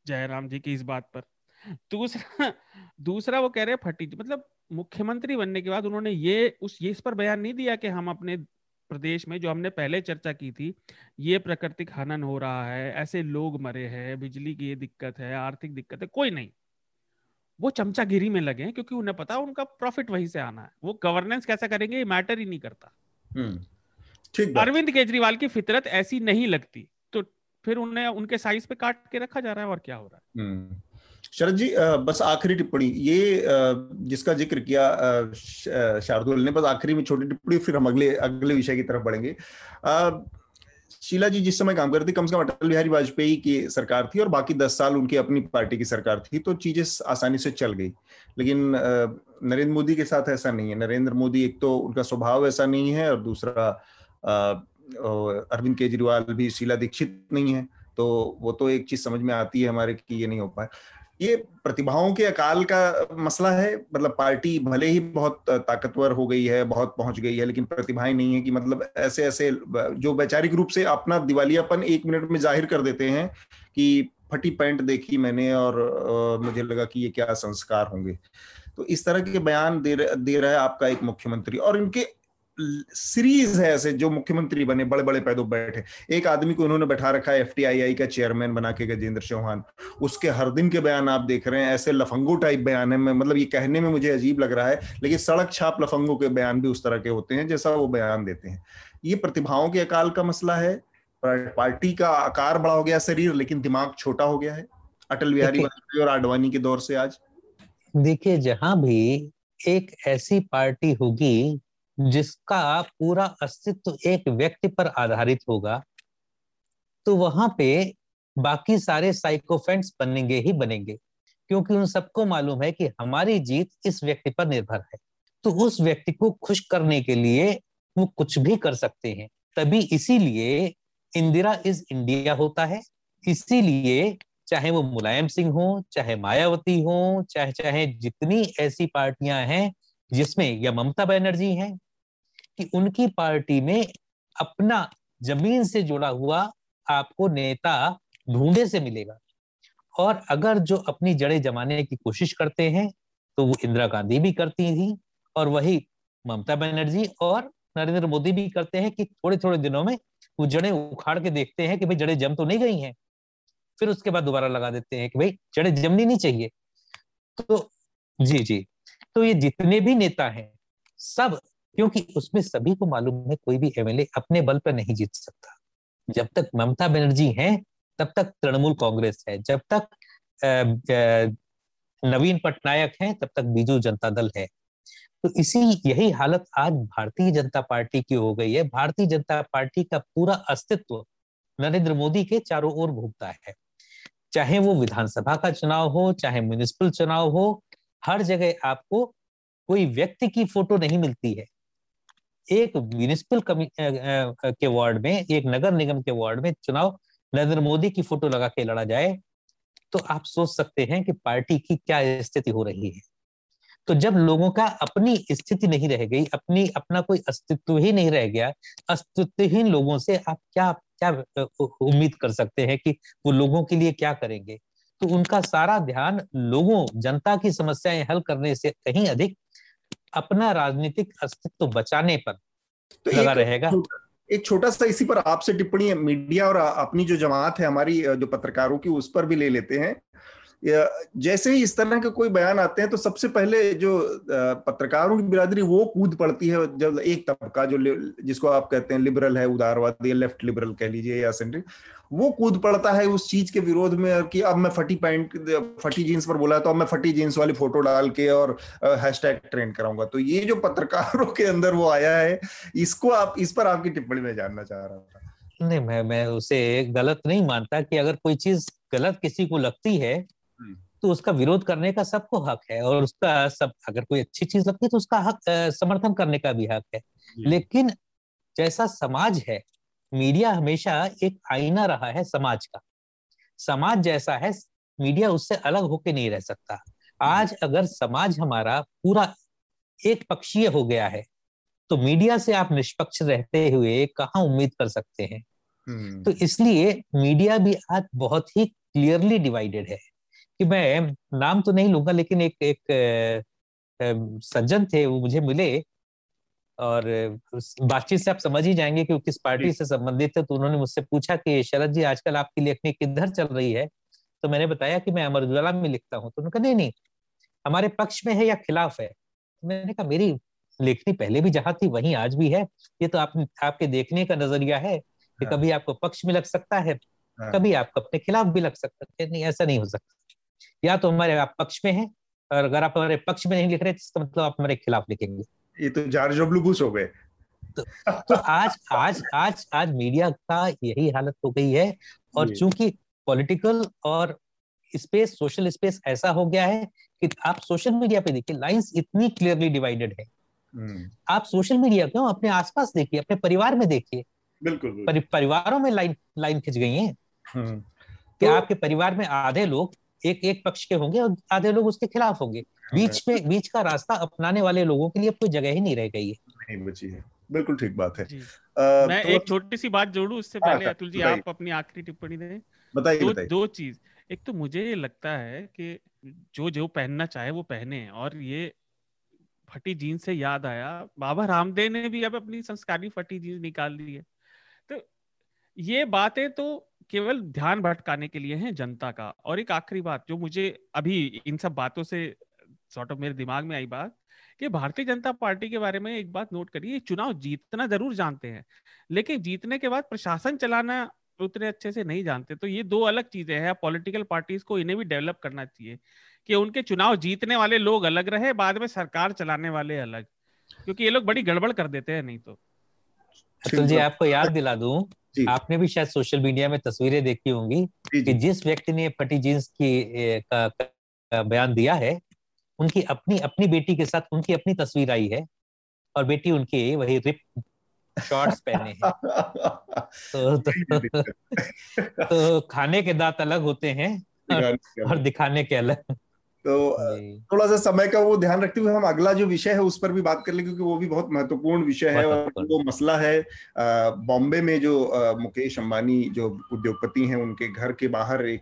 जयराम जी की इस बात पर। दूसरा दूसरा वो कह रहे हैं फटी मतलब मुख्यमंत्री बनने के बाद उन्होंने ये उस ये इस पर बयान नहीं दिया कि हम अपने प्रदेश में जो हमने पहले चर्चा की थी ये प्राकृतिक हनन हो रहा है ऐसे लोग मरे हैं बिजली की ये दिक्कत है आर्थिक दिक्कत है कोई नहीं। वो चमचागिरी में लगे हैं क्योंकि उन्हें पता उनका प्रॉफिट वहीं से आना है। वो गवर्नेंस कैसा करेंगे ये मैटर ही नहीं करता। हम्म, अरविंद केजरीवाल की फितरत ऐसी नहीं लगती तो फिर उन्हें उनके साइज़ पे काट के रखा जा रहा है और क्या हो रहा है? हम्म। शरद जी बस आखिरी टिप्पणी। ये जिसका ज़िक्र किया शार्दुल ने, बस आखिरी में छोटी टिप्पणी, फिर हम अगले अगले विषय की तरफ़ बढ़ेंगे। शीला जी, जिस समय काम करती कम से कम अटल बिहारी वाजपेयी की सरकार थी और बाकी दस साल उनकी अपनी पार्टी की सरकार थी तो चीज़ें आसानी से चल गई। लेकिन नरेंद्र मोदी के साथ ऐसा नहीं है। नरेंद्र मोदी एक तो उनका स्वभाव ऐसा नहीं है और दूसरा अरविंद केजरीवाल भी शीला दीक्षित नहीं है तो वो तो एक चीज़ समझ में आती है हमारे कि ये नहीं हो पाए ये प्रतिभाओं के अकाल का मसला है। मतलब पार्टी भले ही बहुत ताकतवर हो गई है बहुत पहुँच गई है लेकिन प्रतिभाएँ नहीं है कि मतलब ऐसे ऐसे जो वैचारिक रूप से अपना दिवालियापन एक मिनट में ज़ाहिर कर देते हैं कि फटी पैंट देखी मैंने और आ, मुझे लगा कि ये क्या संस्कार होंगे। तो इस तरह के बयान दे, दे रहा है आपका एक मुख्यमंत्री और इनके सीरीज़ है ऐसे जो मुख्यमंत्री बने बड़े बड़े पैदों बैठे। एक आदमी को उन्होंने बैठा रखा है एफटीआईआई का चेयरमैन बना के गजेंद्र चौहान। उसके हर दिन के बयान आप देख रहे हैं ऐसे लफंगो टाइप बयान है। मैं मतलब ये कहने में मुझे अजीब लग रहा है लेकिन सड़क छाप लफंगों के बयान भी उस तरह के होते हैं जैसा वो बयान देते हैं। ये प्रतिभाओं के अकाल का मसला है पार्टी का आकार बड़ा हो गया शरीर लेकिन दिमाग छोटा हो गया है। अटल बिहारी वाजपेयी और आडवाणी के दौर से आज। देखिए जहाँ भी एक ऐसी पार्टी होगी जिसका पूरा अस्तित्व एक व्यक्ति पर आधारित होगा तो वहाँ पे बाकी सारे साइकोफेंट्स बनेंगे ही बनेंगे। क्योंकि उन सबको मालूम है कि हमारी जीत इस व्यक्ति पर निर्भर है। तो उस व्यक्ति को खुश करने के लिए वो कुछ भी कर सकते हैं। तभी इसीलिए इंदिरा इज़ इंडिया होता है। इसीलिए चाहे वो मुलायम सिंह हो, चाहे मायावती हो, चाहे चाहे जितनी ऐसी पार्टियाँ हैं जिसमें या ममता बनर्जी हैं कि उनकी पार्टी में अपना ज़मीन से जुड़ा हुआ आपको नेता ढूंढे से मिलेगा। और अगर जो अपनी जड़ें जमाने की कोशिश करते हैं तो वो इंदिरा गांधी भी करती थी और वही ममता बनर्जी और नरेंद्र मोदी भी करते हैं कि थोड़े थोड़े दिनों में वो जड़ें उखाड़ के देखते हैं कि भाई जड़ें जम तो नहीं गई हैं। फिर उसके बाद दोबारा लगा देते हैं कि भाई जड़ें जमनी नहीं चाहिए। तो जी जी। तो ये जितने भी नेता हैं, सब क्योंकि उसमें सभी को मालूम है कोई भी एमएलए अपने बल पर नहीं जीत सकता। जब तक ममता बनर्जी हैं, तब तक तृणमूल कांग्रेस है। जब तक नवीन पटनायक हैं, तब तक बीजू जनता दल है। तो इसी, यही हालत आज भारतीय जनता पार्टी की हो गई है। भारतीय जनता पार्टी का पूरा अस्तित्व नरेंद्र मोदी के चारों ओर घूमता है। चाहे वो विधानसभा का चुनाव हो, चाहे म्यूनिसिपल चुनाव हो, हर जगह आपको कोई व्यक्ति की फ़ोटो नहीं मिलती है। एक म्यूनिसिपल के वार्ड में, एक नगर निगम के वार्ड में चुनाव नरेंद्र मोदी की फ़ोटो लगा के लड़ा जाए तो आप सोच सकते हैं कि पार्टी की क्या स्थिति हो रही है। तो जब लोगों का अपनी स्थिति नहीं रह गई, अपनी, अपना कोई अस्तित्व ही नहीं रह गया, अस्तित्वहीन लोगों से आप क्या क्या उम्मीद कर सकते हैं कि वो लोगों के लिए क्या करेंगे? तो उनका सारा ध्यान लोगों, जनता की समस्याएँ हल करने से कहीं अधिक अपना राजनीतिक अस्तित्व बचाने पर तो लगा रहेगा। एक छोटा सा इसी पर आपसे टिप्पणी मीडिया और अपनी जो जमात है हमारी जो पत्रकारों की उस पर भी ले लेते हैं। जैसे ही इस तरह के कोई बयान आते हैं तो सबसे पहले जो पत्रकारों की बिरादरी, वो कूद पड़ती है जब एक तबका जो जिसको आप कहते हैं लिबरल है, उदारवादी लेफ़्ट लिबरल कह लीजिए या सेंट्रिक वो कूद पड़ता है उस चीज़ के विरोध में कि अब मैं फटी पैंट, फटी जीन्स पर बोला तो अब मैं फटी जीन्स वाली फ़ोटो डाल के और हैशटैग ट्रेंड कराऊँगा तो ये जो पत्रकारों के अंदर वो आया है, इसको आप, इस पर आपकी टिप्पणी में जानना चाह रहा था नहीं, मैं मैं उसे गलत नहीं मानता कि अगर कोई चीज़ गलत किसी को लगती है। तो उसका विरोध करने का सबको हक है और उसका सब अगर कोई अच्छी चीज़ लगती है तो उसका हक समर्थन करने का भी हक है। लेकिन जैसा समाज है मीडिया हमेशा एक आईना रहा है समाज का। समाज जैसा है मीडिया उससे अलग होके नहीं रह सकता। आज अगर समाज हमारा पूरा एक पक्षीय हो गया है तो मीडिया से आप निष्पक्ष रहते हुए कहा उम्मीद कर सकते हैं? हम्म। तो इसलिए मीडिया भी आज बहुत ही क्लियरली डिवाइडेड है। कि मैं नाम तो नहीं लूँगा लेकिन एक एक सज्जन थे वो मुझे मिले। और बातचीत से आप समझ ही जाएँगे कि वो किस पार्टी से संबंधित है तो उन्होंने मुझसे पूछा कि शरद जी आजकल आपकी लेखनी किधर चल रही है। तो मैंने बताया कि मैं अमर उजाला में लिखता हूँ। तो उन्होंने कहा नहीं नहीं हमारे पक्ष में है या खिलाफ है? तो मैंने कहा मेरी लेखनी पहले भी जहाँ थी वहीं आज भी है। ये तो आप आपके देखने का नज़रिया है कि हाँ। कभी आपको पक्ष में लग सकता है हाँ। कभी आपको अपने खिलाफ भी लग सकता है। नहीं ऐसा नहीं हो सकता। या तो हमारे आप पक्ष में है और अगर आप हमारे पक्ष में नहीं लिख रहे तो इसका मतलब आप हमारे खिलाफ लिखेंगे। ये तो जारजोबलू बुश हो गए। तो, तो आज आज आज आज मीडिया का यही हालत हो गई है और चूँकि पॉलिटिकल और स्पेस सोशल स्पेस ऐसा हो गया है कि आप सोशल मीडिया पे देखिए लाइंस इतनी क्लियरली डिवाइडेड है। हम्म। आप सोशल मीडिया क्यों अपने आसपास देखिए अपने परिवार में देखिए। बिल्कुल। परि, परिवारों में लाइन लाइन खिंच गई है। हम्म। कि तो, आपके परिवार में आधे लोग एक एक पक्ष के होंगे और आधे लोग उसके खिलाफ होंगे। हाँ, बीच में बीच का रास्ता अपनाने वाले लोगों के लिए कोई जगह ही नहीं रह गई है। नहीं बची है। बिल्कुल ठीक बात है। आ, मैं तो, एक छोटी सी बात जोड़ू उससे हाँ, पहले अतुल जी आप अपनी आखिरी टिप्पणी दें। बताइए दो, दो चीज़। एक तो मुझे ये लगता है कि जो जो पहनना चाहे वो पहने और ये फटी जीन्स से याद आया बाबा रामदेव ने भी अब अपनी संस्कारी फटी जीन्स निकाल दी है। तो ये बातें तो केवल ध्यान भटकाने के लिए हैं जनता का। और एक आखिरी बात, जो मुझे अभी इन सब बातों से सॉर्ट ऑफ़ मेरे दिमाग में आई बात, कि भारतीय जनता पार्टी के बारे में एक बात नोट करिए, चुनाव जीतना ज़रूर जानते हैं, लेकिन जीतने के बाद प्रशासन चलाना उतने अच्छे से नहीं जानते। तो ये दो अलग चीज़ें हैं पॉलिटिकल पार्टीज़ को इन्हें भी डेवलप करना चाहिए, कि उनके चुनाव जीतने वाले लोग अलग रहे, बाद में सरकार चलाने वाले अलग, क्योंकि ये लोग बड़ी गड़बड़ कर देते हैं, नहीं तो। अतुल जी आपको याद दिला दूँ आपने भी शायद सोशल मीडिया में तस्वीरें देखी होंगी कि जिस व्यक्ति ने फटी जींस की का, का बयान दिया है उनकी अपनी अपनी बेटी के साथ उनकी अपनी तस्वीर आई है और बेटी उनके वही रिप शॉर्ट्स पहने हैं। तो, तो, तो खाने के दांत अलग होते हैं और, और दिखाने के अलग। तो थोड़ा सा समय का वो ध्यान रखते हुए हम अगला जो विषय है उस पर भी बात कर ले क्योंकि वो भी बहुत महत्वपूर्ण विषय है और वो मसला है बॉम्बे में जो मुकेश अंबानी जो उद्योगपति हैं उनके घर के बाहर एक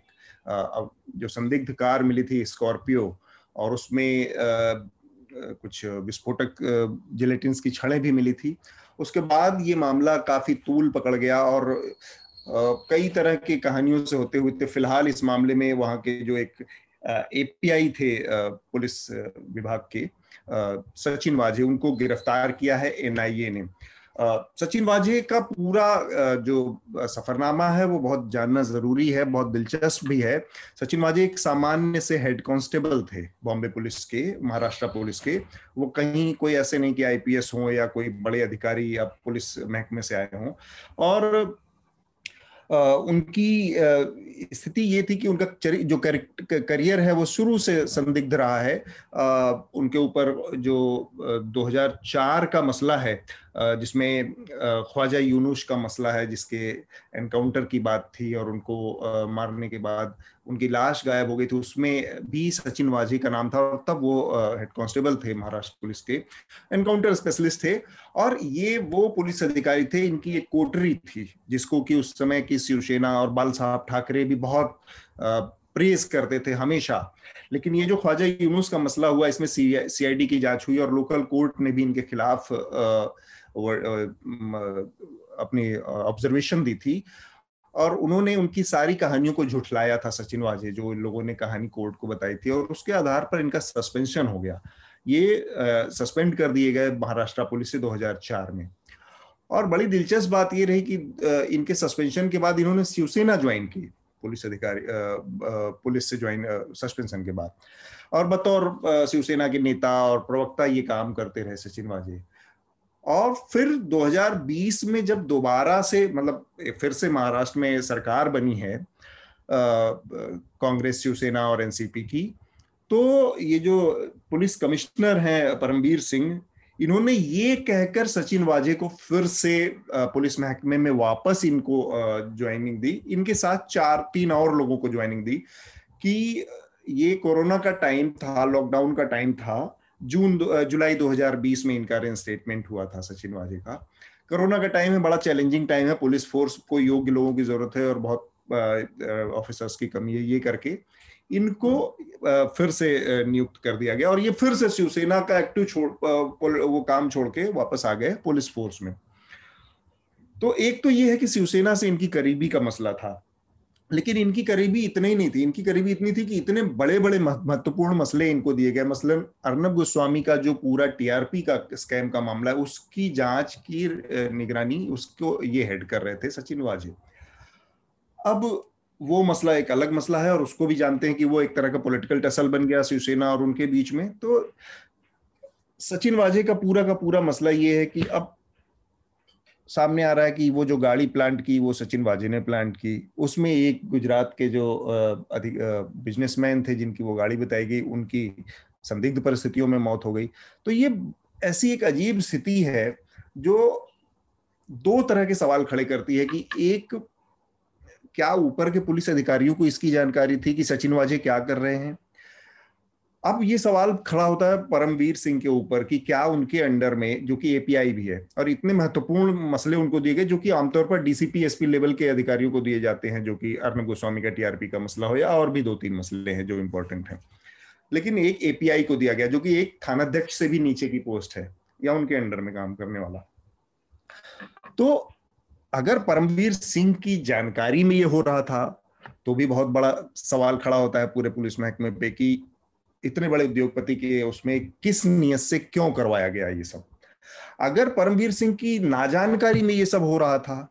जो संदिग्ध कार मिली थी स्कॉर्पियो और उसमें कुछ विस्फोटक जिलेटिन की छड़ें भी मिली थी। उसके बाद ये मामला काफ़ी तूल पकड़ गया और कई तरह की कहानियों से होते हुए फ़िलहाल इस मामले में वहाँ के जो एक एपीआई थे पुलिस विभाग के। सचिन वाजे, उनको गिरफ़्तार किया है एनआईए ने। सचिन वाजे का पूरा जो सफरनामा है, वो बहुत जानना ज़रूरी है, बहुत दिलचस्प भी है। सचिन वाजे एक सामान्य से हेड कांस्टेबल थे बॉम्बे पुलिस के, महाराष्ट्र पुलिस के। वो कहीं कोई ऐसे नहीं कि आईपीएस हो या कोई बड़े अधिकारी या पुलिस महकमे से आए हों। और उनकी स्थिति ये थी कि उनका जो करियर है वो शुरू से संदिग्ध रहा है। उनके ऊपर जो 2004 का मसला है जिसमें ख्वाजा यूनुस का मसला है, जिसके एनकाउंटर की बात थी और उनको मारने के बाद उनकी लाश गायब हो गई थी, उसमें भी सचिन वाजी का नाम था और तब वो हेड कांस्टेबल थे महाराष्ट्र पुलिस के, एनकाउंटर स्पेशलिस्ट थे। और ये वो पुलिस अधिकारी थे, इनकी एक कोटरी थी, जिसको कि उस समय की शिवसेना और बाल साहब ठाकरे भी बहुत प्रेस करते थे हमेशा। लेकिन ये जो ख्वाजा यूनुस का मसला हुआ, इसमें सीआईडी की जाँच हुई और लोकल कोर्ट ने भी इनके खिलाफ अपनी ऑब्जर्वेशन दी थी और उन्होंने उनकी सारी कहानियों को झुठलाया था सचिन वाजे, जो इन लोगों ने कहानी कोर्ट को बताई थी और उसके आधार पर इनका सस्पेंशन हो गया। ये सस्पेंड कर दिए गए महाराष्ट्र पुलिस से 2004 में। और बड़ी दिलचस्प बात ये रही कि इनके सस्पेंशन के बाद इन्होंने शिवसेना ज्वाइन की, पुलिस अधिकारी पुलिस से ज्वाइन सस्पेंशन के बाद। और बतौर शिवसेना के नेता और प्रवक्ता ये काम करते रहे सचिन वाजे। और फिर 2020 में जब दोबारा से मतलब फिर से महाराष्ट्र में सरकार बनी है कांग्रेस, शिवसेना और एनसीपी की तो ये जो पुलिस कमिश्नर हैं परमवीर सिंह, इन्होंने ये कहकर सचिन वाजे को फिर से पुलिस महकमे में वापस इनको ज्वाइनिंग दी। इनके साथ चार, तीन और लोगों को ज्वाइनिंग दी कि ये कोरोना का टाइम था लॉकडाउन का टाइम था जून जुलाई 2020 में इनका रेनस्टेटमेंट हुआ था सचिन वाजे का कोरोना का टाइम है, बड़ा चैलेंजिंग टाइम है पुलिस फोर्स को योग्य लोगों की ज़रूरत है और बहुत ऑफिसर्स की कमी है, ये करके। इनको फिर से नियुक्त कर दिया गया और ये फिर से शिवसेना का एक्टिव छोड़ वो काम छोड़ के वापस आ गए पुलिस फोर्स में। तो एक तो ये है कि शिवसेना से इनकी करीबी का मसला था। लेकिन इनकी करीबी इतने ही नहीं थी, इनकी करीबी इतनी थी कि इतने बड़े बड़े महत्वपूर्ण मसले इनको दिए गए। मसलन अर्नब गोस्वामी का जो पूरा टीआरपी का स्कैम का मामला है, उसकी जाँच की निगरानी उसको ये हेड कर रहे थे सचिन वाजे। अब वो मसला एक अलग मसला है और उसको भी जानते हैं कि वो एक तरह का पॉलिटिकल टसल बन गया शिवसेना और उनके बीच में। तो सचिन वाजे का पूरा का पूरा मसला ये है कि अब सामने आ रहा है कि वो जो गाड़ी प्लांट की, वो सचिन वाजे ने प्लांट की, उसमें एक गुजरात के जो अधिक बिजनेसमैन थे जिनकी वो गाड़ी बताई गई, उनकी संदिग्ध परिस्थितियों में मौत हो गई। तो ये ऐसी एक अजीब स्थिति है जो दो तरह के सवाल खड़े करती है कि एक, क्या ऊपर के पुलिस अधिकारियों को इसकी जानकारी थी कि सचिन वाजे क्या कर रहे हैं? अब ये सवाल खड़ा होता है परमवीर सिंह के ऊपर कि क्या उनके अंडर में, जो कि एपीआई भी है, और इतने महत्वपूर्ण मसले उनको दिए गए, जो कि आमतौर पर डीसीपी एसपी लेवल के अधिकारियों को दिए जाते हैं, जो कि अर्नब गोस्वामी का टीआरपी का मसला हो या और भी दो तीन मसले हैं जो इंपॉर्टेंट हैं। लेकिन एक एपीआई को दिया गया, जो कि एक थानाध्यक्ष से भी नीचे की पोस्ट है, या उनके अंडर में काम करने वाला। तो अगर परमवीर सिंह की जानकारी में ये हो रहा था तो भी बहुत बड़ा सवाल खड़ा होता है पूरे पुलिस महकमे पे कि इतने बड़े उद्योगपति के उसमें किस नियत से क्यों करवाया गया ये सब? अगर परमवीर सिंह की नाजानकारी में ये सब हो रहा था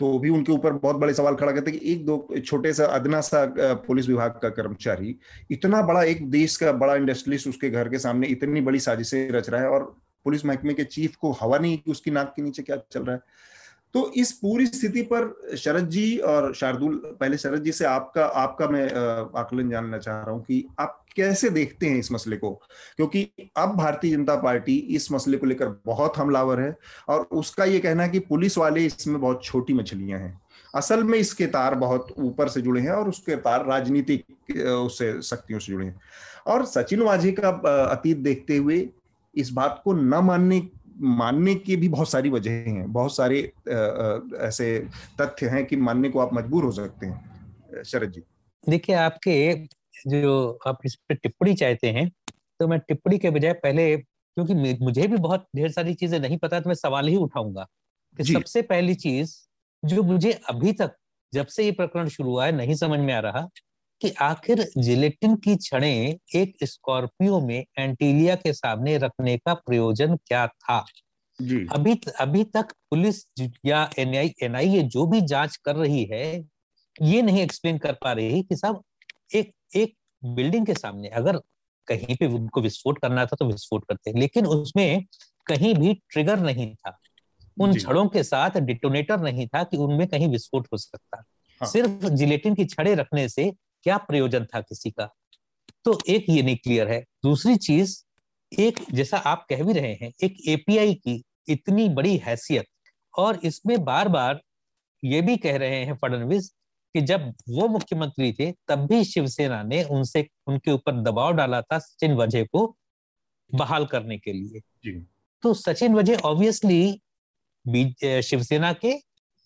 तो भी उनके ऊपर बहुत बड़े सवाल खड़ा करते कि एक दो छोटे सा, अदना सा पुलिस विभाग का कर्मचारी, इतना बड़ा एक देश का बड़ा इंडस्ट्रियलिस्ट उसके घर के सामने इतनी बड़ी साजिशें रच रहा है और पुलिस महकमे के चीफ को हवा नहीं कि उसकी नाक के नीचे क्या चल रहा है। तो इस पूरी स्थिति पर शरद जी और शार्दुल, पहले शरद जी से आपका आपका मैं आकलन जानना चाह रहा हूँ कि आप कैसे देखते हैं इस मसले को? क्योंकि अब भारतीय जनता पार्टी इस मसले को लेकर बहुत हमलावर है और उसका ये कहना है कि पुलिस वाले इसमें बहुत छोटी मछलियाँ हैं। असल में इसके तार बहुत ऊपर से जुड़े हैं और उसके तार राजनीतिक उससे, शक्तियों से जुड़े हैं। और सचिन वाजे का अतीत देखते हुए इस बात को न मानने मानने की भी बहुत सारी वजह हैं। बहुत सारे ऐसे तथ्य हैं कि मानने को आप मजबूर हो सकते हैं। शरद जी। देखिए आपके जो आप इस पर टिप्पणी चाहते हैं तो मैं टिप्पणी के बजाय पहले क्योंकि मुझे भी बहुत ढेर सारी चीज़ें नहीं पता तो मैं सवाल ही उठाऊँगा कि सबसे पहली चीज़ जो मुझे अभी तक जब से ये प्रकरण शुरू हुआ है नहीं समझ में आ रहा कि आखिर जिलेटिन की छड़े एक स्कॉर्पियो में एंटीलिया के सामने रखने का प्रयोजन क्या था? जी। अभी अभी तक पुलिस या एनआई एनआईए जो भी जाँच कर रही है ये नहीं एक्सप्लेन कर पा रही कि साहब एक एक बिल्डिंग के सामने अगर कहीं पे उनको विस्फोट करना था तो विस्फोट करते लेकिन उसमें कहीं भी ट्रिगर नहीं था। उन छड़ों के साथ डिटोनेटर नहीं था कि उनमें कहीं विस्फोट हो सकता। हाँ। सिर्फ़ जिलेटिन की छड़े रखने से क्या प्रयोजन था किसी का? तो एक ये नहीं क्लियर है। दूसरी चीज़ एक जैसा आप कह भी रहे हैं एक एपीआई की इतनी बड़ी हैसियत और इसमें बार बार ये भी कह रहे हैं फडणवीस कि जब वो मुख्यमंत्री थे तब भी शिवसेना ने उनसे उनके ऊपर दबाव डाला था सचिन वजह को बहाल करने के लिए। जी। तो सचिन वजह ऑब्वियसली शिवसेना के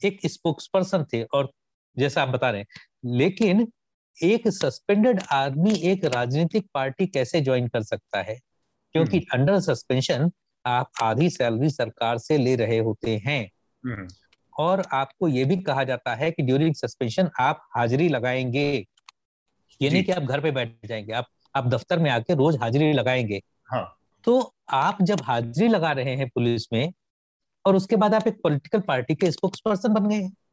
एक स्पोक्स पर्सन थे और जैसा आप बता रहे हैं लेकिन एक सस्पेंडेड आदमी एक राजनीतिक पार्टी कैसे ज्वाइन कर सकता है? क्योंकि अंडर सस्पेंशन आप आधी सैलरी सरकार से ले रहे होते हैं। हम्म, और आपको ये भी कहा जाता है कि ड्यूरिंग सस्पेंशन आप हाजिरी लगाएँगे। ये नहीं कि आप घर पे बैठ जाएँगे आप आप दफ्तर में आके रोज हाजिरी लगाएँगे। हाँ। तो आप जब हाजिरी लगा रहे हैं पुलिस में और उसके बाद आप एक पॉलिटिकल पार्टी के स्पोक्स पर्सन बन गए हैं। हम्म।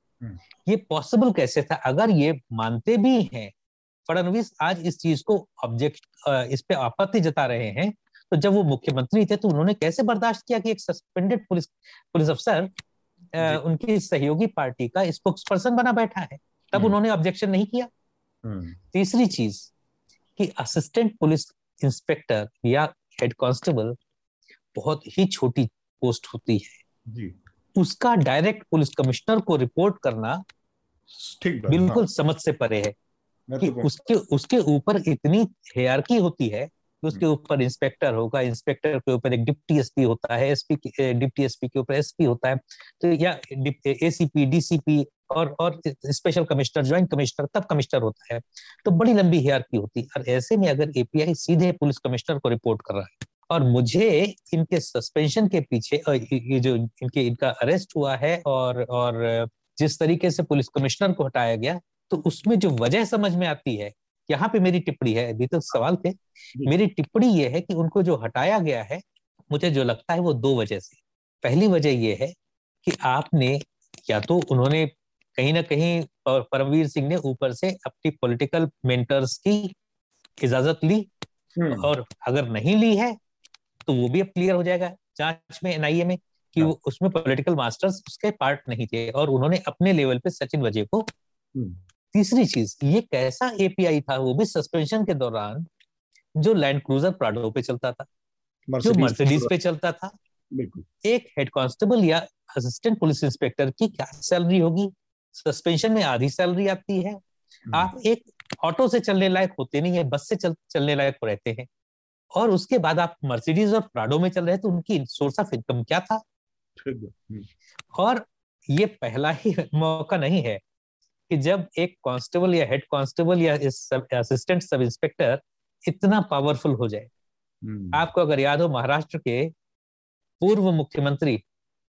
ये पॉसिबल कैसे था? अगर ये मानते भी हैं फडणवीस आज इस चीज़ को ऑब्जेक्ट इस पे आपत्ति जता रहे हैं तो जब वो मुख्यमंत्री थे तो उन्होंने कैसे बर्दाश्त किया कि एक सस्पेंडेड पुलिस पुलिस अफसर उनकी सहयोगी पार्टी का स्पोक्स पर्सन बना बैठा है? तब हम्म। उन्होंने ऑब्जेक्शन नहीं किया। हम्म, तीसरी चीज़ कि असिस्टेंट पुलिस इंस्पेक्टर या हेड कांस्टेबल बहुत ही छोटी पोस्ट होती है। जी। उसका डायरेक्ट पुलिस कमिश्नर को रिपोर्ट करना ठीक बिल्कुल हाँ, समझ से परे है कि उसके उसके ऊपर इतनी हेयरकी होती है कि उसके ऊपर इंस्पेक्टर होगा इंस्पेक्टर के ऊपर एक डिप्टी एसपी होता है एसपी डिप्टी एसपी के ऊपर एसपी होता है तो या एसीपी डीसीपी और और स्पेशल कमिश्नर ज्वाइंट कमिश्नर तब कमिश्नर होता है। तो बड़ी लंबी हेयरकी होती है। और ऐसे में अगर एपीआई सीधे पुलिस कमिश्नर को रिपोर्ट कर रहा है और मुझे इनके सस्पेंशन के पीछे ये जो इनके इनका अरेस्ट हुआ है और और जिस तरीके से पुलिस कमिश्नर को हटाया गया तो उसमें जो वजह समझ में आती है यहाँ पे मेरी टिप्पणी है अभी तो सवाल थे। मेरी टिप्पणी ये है कि उनको जो हटाया गया है मुझे जो लगता है वो दो वजह से। पहली वजह ये है कि आपने या तो उन्होंने कहीं ना कहीं और परमवीर सिंह ने ऊपर से अपनी पॉलिटिकल मेंटर्स की इजाज़त ली हम्म, और अगर नहीं ली है तो वो भी अब क्लियर हो जाएगा जाँच में एनआईए में कि हाँ। वो उसमें पॉलिटिकल मास्टर्स उसके पार्ट नहीं थे और उन्होंने अपने लेवल पे सचिन वजह को हम्म, तीसरी चीज़ ये कैसा एपीआई था वो भी सस्पेंशन के दौरान जो लैंड क्रूजर प्राडो पे चलता था जो मर्सिडीज पे चलता था। बिल्कुल। एक हेड कांस्टेबल या असिस्टेंट पुलिस इंस्पेक्टर की क्या सैलरी होगी? सस्पेंशन में आधी सैलरी आती है। हम्म, आप एक ऑटो से चलने लायक होते नहीं है बस से चल, चलने लायक रहते हैं। और उसके बाद आप मर्सिडीज और प्राडो में चल रहे हैं तो उनकी सोर्स ऑफ़ इनकम क्या था? हम्म, और ये पहला ही मौका नहीं है कि जब एक कांस्टेबल या हेड कांस्टेबल या असिस्टेंट सब इंस्पेक्टर इतना पावरफुल हो जाए। हम्म, आपको अगर याद हो महाराष्ट्र के पूर्व मुख्यमंत्री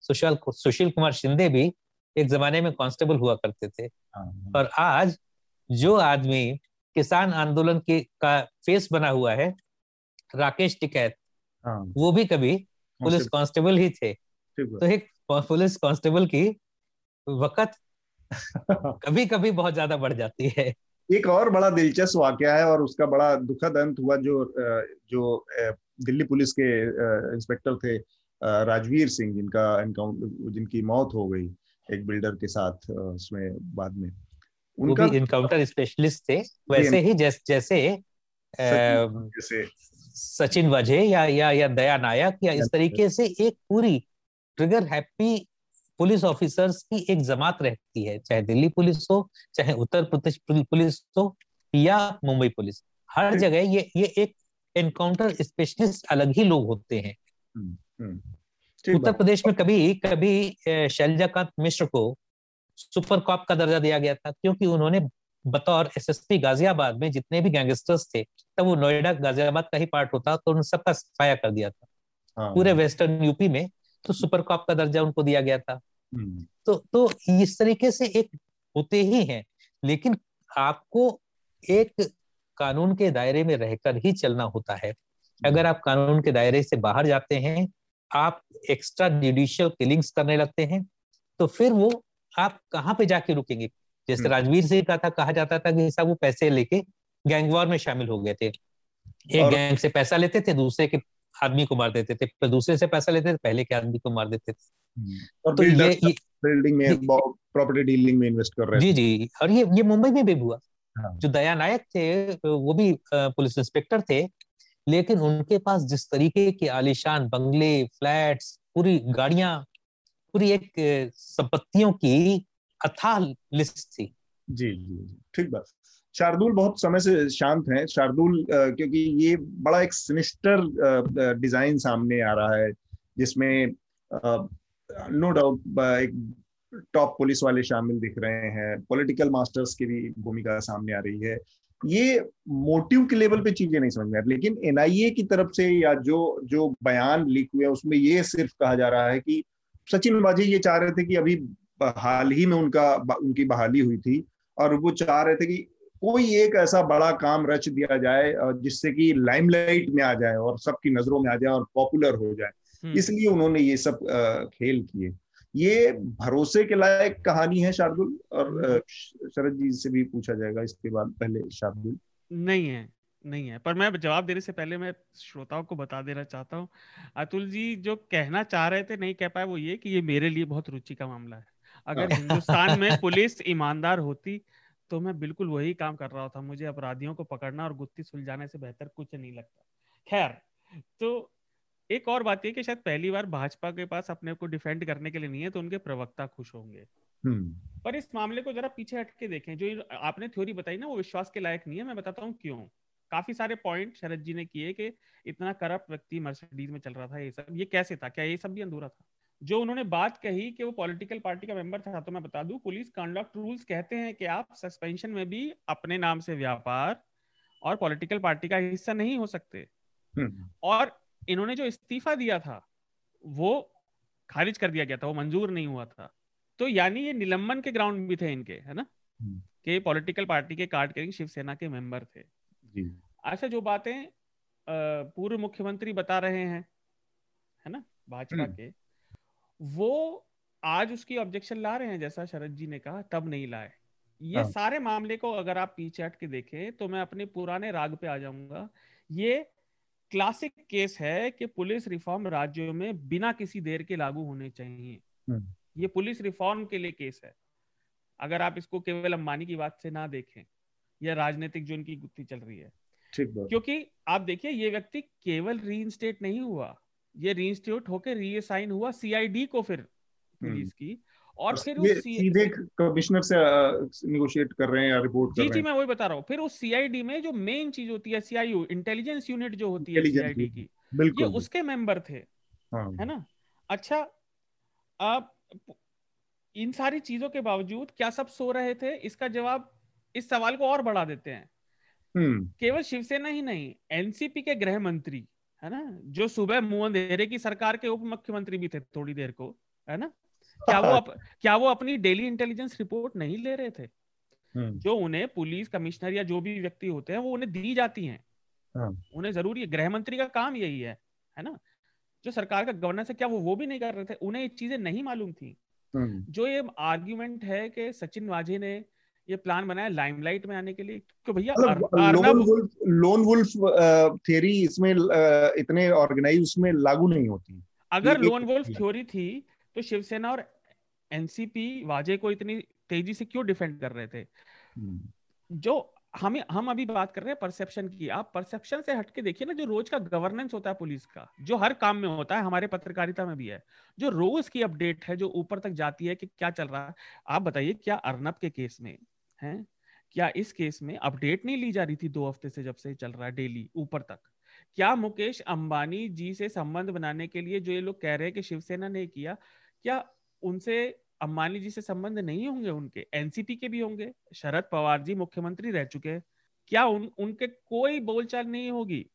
सुशील सुशील कुमार शिंदे भी एक जमाने में कांस्टेबल हुआ करते थे। हाँ, हाँ, और आज जो आदमी किसान आंदोलन के का फेस बना हुआ है राकेश टिकैत हाँ, वो भी कभी पुलिस कांस्टेबल ही थे। तो एक पुलिस कांस्टेबल की वक़्त कभी कभी बहुत ज़्यादा बढ़ जाती है। एक और बड़ा दिलचस्प वाकया है और उसका बड़ा दुखद अंत हुआ जो जो दिल्ली पुलिस के इंस्पेक्टर थे राजवीर सिंह जिनका एनकाउंटर जिनकी मौत हो गई एक बिल्डर के साथ उसमें बाद में। उनका इनकाउंटर स्पेशलिस्ट थे। वैसे ही जैस, जैसे जैसे। सचिन वजह या या या दया नायक या इस तरीके से एक पूरी ट्रिगर हैप्पी पुलिस ऑफिसर्स की एक जमात रहती है चाहे दिल्ली पुलिस हो चाहे उत्तर प्रदेश पुलिस हो या मुंबई पुलिस। हर जगह ये ये एक एनकाउंटर स्पेशलिस्ट अलग ही लोग होते हैं। हम्म, उत्तर प्रदेश में कभी कभी शैलजाकांत मिश्र को सुपर कॉप का दर्जा दिया गया था क्योंकि उन्होंने बतौर एसएसपी गाजियाबाद में जितने भी गैंगस्टर्स थे तब वो नोएडा गाजियाबाद का ही पार्ट होता तो उन सबका सफाया कर दिया था। हाँ, पूरे वेस्टर्न यूपी में तो सुपर कॉप का दर्जा उनको दिया गया था। हम्म, तो तो इस तरीके से एक होते ही हैं लेकिन आपको एक कानून के दायरे में रहकर ही चलना होता है। अगर आप कानून के दायरे से बाहर जाते हैं आप एक्स्ट्रा जुडिशियल किलिंग्स करने लगते हैं तो फिर वो आप कहाँ पे जाके रुकेंगे? जैसे हम्म। राजवीर सिंह का था कहा जाता था कि साहब वो पैसे लेके गैंगवॉर में शामिल हो गए थे। एक और- गैंग से पैसा लेते थे दूसरे के आदमी को मार देते थे। फिर दूसरे से पैसा लेते थे पहले के आदमी को मार देते थे। और तो ये, ये बिल्डिंग में प्रॉपर्टी डीलिंग में इन्वेस्ट कर रहे जी जी। और ये ये मुंबई में भी हुआ। हाँ। जो दया नायक थे वो भी पुलिस इंस्पेक्टर थे। लेकिन उनके पास जिस तरीके के आलिशान बंगले फ्लैट्स पूरी गाड़ियाँ पूरी एक संपत्तियों की अथाह लिस्ट थी। जी जी ठीक बात। शार्दुल बहुत समय से शांत हैं। शार्दुल क्योंकि ये बड़ा एक सिनिस्टर डिज़ाइन सामने आ रहा है, जिसमें नो डाउट एक टॉप पुलिस वाले शामिल दिख रहे हैं। पॉलिटिकल मास्टर्स की भी भूमिका सामने आ रही है। ये मोटिव के लेवल पे चीज़ें नहीं समझ में आ रही लेकिन एनआईए की तरफ़ से या जो जो बयान लीक हुए उसमें ये सिर्फ़ कहा जा रहा है कि सचिन वाजे ये चाह रहे थे कि अभी हाल ही में उनका उनकी बहाली हुई थी और वो चाह रहे थे कि कोई एक ऐसा बड़ा काम रच दिया जाए जिससे कि लाइमलाइट में आ जाए और सबकी नज़रों में आ जाए और पॉपुलर हो जाए। हम्म। इसलिए उन्होंने ये सब खेल किए। ये भरोसे के लायक कहानी है शार्दुल और शरद जी से भी पूछा जाएगा इसके बाद पहले शार्दुल। नहीं है नहीं है। पर मैं जवाब देने से पहले मैं श्रोताओं को बता देना चाहता हूँ। अतुल जी जो कहना चाह रहे थे नहीं कह पाए वो ये कि ये मेरे लिए बहुत रुचि का मामला है। अगर हाँ। हिंदुस्तान में पुलिस ईमानदार होती तो मैं बिल्कुल वही काम कर रहा था। मुझे अपराधियों को पकड़ना और गुत्थी सुलझाने से बेहतर कुछ नहीं लगता। खैर तो एक और बात यह कि शायद पहली बार भाजपा के पास अपने को डिफेंड करने के लिए नहीं है तो उनके प्रवक्ता खुश होंगे। हम्म। पर इस मामले को जरा पीछे हटके देखें। जो आपने थ्योरी बताई ना वो विश्वास के लायक नहीं है। मैं बताता हूँ क्यों। काफ़ी सारे पॉइंट शरद जी ने किए कि इतना करप्ट व्यक्ति मर्सिडीज में चल रहा था ये सब। ये कैसे था? क्या ये सब भी अंधूरा था? जो उन्होंने बात कही कि वो पॉलिटिकल पार्टी का मेंबर था तो मैं बता दूँ पुलिस कंडक्ट रूल्स कहते हैं कि आप सस्पेंशन में भी अपने नाम से व्यापार और पॉलिटिकल पार्टी का हिस्सा नहीं हो सकते। हम्म। और इन्होंने जो इस्तीफा दिया था वो खारिज कर दिया गया था वो मंजूर नहीं हुआ था। तो यानी ये निलंबन के ग्राउंड भी थे इनके है ना? हम्म। कि पॉलिटिकल पार्टी के कार्ड कैरिंग शिवसेना के मेंबर थे। अच्छा जो बातें पूर्व मुख्यमंत्री बता रहे हैं है ना? भाजपा हम्म। के। वो आज उसकी ऑब्जेक्शन ला रहे हैं जैसा शरद जी ने कहा तब नहीं लाए। ये हाँ। सारे मामले को अगर आप पीछे हट के देखें तो मैं अपने पुराने राग पे आ जाऊँगा। ये क्लासिक केस है कि पुलिस रिफॉर्म राज्यों में बिना किसी देर के लागू होने चाहिए। हम्म। ये पुलिस रिफॉर्म के लिए केस है। अगर आप इसको केवल अंबानी की बात से ना देखें या राजनीतिक जो इनकी गुत्थी चल रही है। ठीक क्योंकि आप देखिए ये व्यक्ति केवल रीइंस्टेट नहीं हुआ। ये रीइंस्टेट होकर रीअसाइन हुआ सीआईडी को फिर पुलिस की और फिर उस सीधे कमिश्नर से निगोशिएट कर रहे हैं या रिपोर्ट कर जी जी मैं वही बता रहा हूँ। फिर उस सीआईडी में जो मेन चीज़ होती है सीआईयू इंटेलिजेंस यूनिट जो होती है सीआईडी की ये उसके मेंबर थे हाँ। है ना? अच्छा अब इन सारी चीज़ों के बावजूद क्या सब सो रहे थे? इसका जवाब इस सवाल को और बढ़ा देते हैं। हम्म। केवल शिवसेना ही नहीं एनसीपी के गृह मंत्री है ना? जो सुबह मुँह अंधेरे की सरकार के उप मुख्यमंत्री भी थे थोड़ी देर को है ना? क्या वो अप, क्या वो अपनी डेली इंटेलिजेंस रिपोर्ट नहीं ले रहे थे? हम्म। जो उन्हें पुलिस कमिश्नर या जो भी व्यक्ति होते हैं वो उन्हें दी जाती हैं। हाँ। उन्हें ज़रूरी है गृह मंत्री का काम यही है है ना? जो सरकार का गवर्नेंस है क्या वो वो भी नहीं कर रहे थे? उन्हें ये चीज़ें नहीं मालूम थी। हम्म। जो ये आर्ग्यूमेंट है कि सचिन वाजे ने ये प्लान बनाया लाइमलाइट में आने के लिए? कि भैया lone wolf lone wolf theory इसमें इतने ऑर्गेनाइज उसमें लागू नहीं होती। अगर लोन वुल्फ थ्योरी थी तो शिवसेना और एनसीपी वाजे को इतनी तेज़ी से क्यों डिफेंड कर रहे थे? जो हमें हम अभी बात कर रहे हैं परसेप्शन की। आप परसेप्शन से हटके देखिए ना जो रोज का गवर्नेंस होता है पुलिस का जो हर काम में होता है हमारे पत्रकारिता में भी है जो रोज की अपडेट है जो ऊपर तक जाती है कि क्या चल रहा है। आप बताइए क्या अर्नब के केस में? है? क्या इस केस में अपडेट नहीं ली जा रही थी दो हफ़्ते से जब से चल रहा है डेली ऊपर तक? क्या मुकेश अंबानी जी से संबंध बनाने के लिए जो ये लोग कह रहे हैं कि शिवसेना ने किया क्या उनसे अंबानी जी से संबंध नहीं होंगे उनके? एनसीपी के भी होंगे? शरद पवार जी मुख्यमंत्री रह चुके हैं। क्या उन उनके कोई बोलचाल नहीं होगी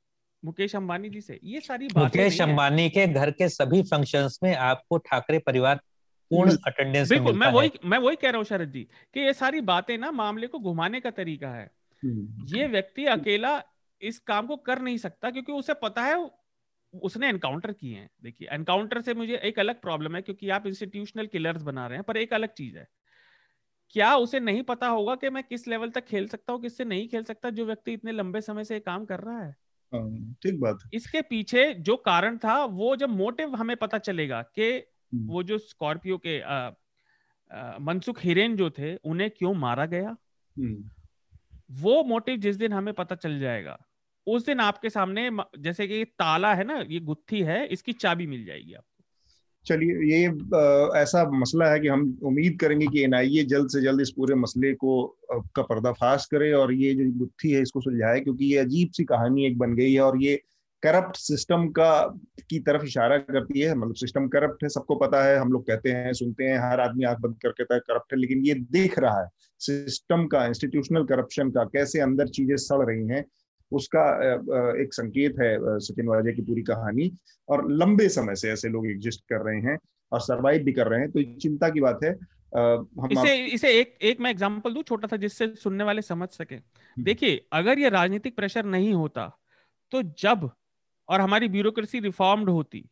मुकेश अंबानी जी से? ये सारी बातें मुकेश अंबानी के घर के सभी फ़ंक्शंस में आपको ठाकरे परिवार पूर्ण अटेंडेंस बिल्कुल मैं वही मैं वही कह रहा हूँ शरद जी कि ये सारी बातें ना मामले को घुमाने का तरीका है। हम्म। ये व्यक्ति अकेला इस काम को कर नहीं सकता क्योंकि उसे पता है उसने एनकाउंटर किए हैं। देखिए एनकाउंटर से मुझे एक अलग प्रॉब्लम है क्योंकि आप इंस्टीट्यूशनल किलर्स बना रहे हैं पर एक अलग चीज़ है। क्या उसे नहीं पता होगा कि मैं किस लेवल तक खेल सकता हूँ किससे नहीं खेल सकता जो व्यक्ति इतने लंबे समय से काम कर रहा है? हाँ, ठीक बात इसके पीछे जो कारण था वो जब मोटिव हमें पता चलेगा कि हम्म। वो जो स्कॉर्पियो के मनसुख हिरेन जो थे उन्हें क्यों मारा गया हम्म। वो मोटिव जिस दिन हमें पता चल जाएगा उस दिन आपके सामने जैसे कि ताला है ना ये गुत्थी है इसकी चाबी मिल जाएगी आपको चलिए ये आ, ऐसा मसला है कि हम उम्मीद करेंगे कि एनआईए जल्द से जल्द इस पूरे मसले को का पर्दाफाश करे और ये जो गुत्थी है इसको सुलझाए क्योंकि ये अजीब सी कहानी एक बन गई है और ये करप्ट सिस्टम का की तरफ़ इशारा करती है मतलब सिस्टम करप्ट है सबको पता है हम लोग कहते हैं सुनते हैं हर आदमी आँख बंद करके कहता है करप्ट है लेकिन ये दिख रहा है सिस्टम का इंस्टीट्यूशनल करप्शन का कैसे अंदर चीज़ें सड़ रही हैं उसका एक संकेत है सचिन वाजे की पूरी कहानी और लंबे समय से ऐसे लोग एग्जिस्ट कर रहे हैं और सरवाइव भी कर रहे हैं तो चिंता की बात है हम इसे आप... इसे एक एक मैं एग्जांपल दूँ छोटा सा जिससे सुनने वाले समझ सके हम्म। देखिए अगर ये राजनीतिक प्रेशर नहीं होता तो जब और हमारी ब्यूरोक्रेसी रिफॉर्म्ड होती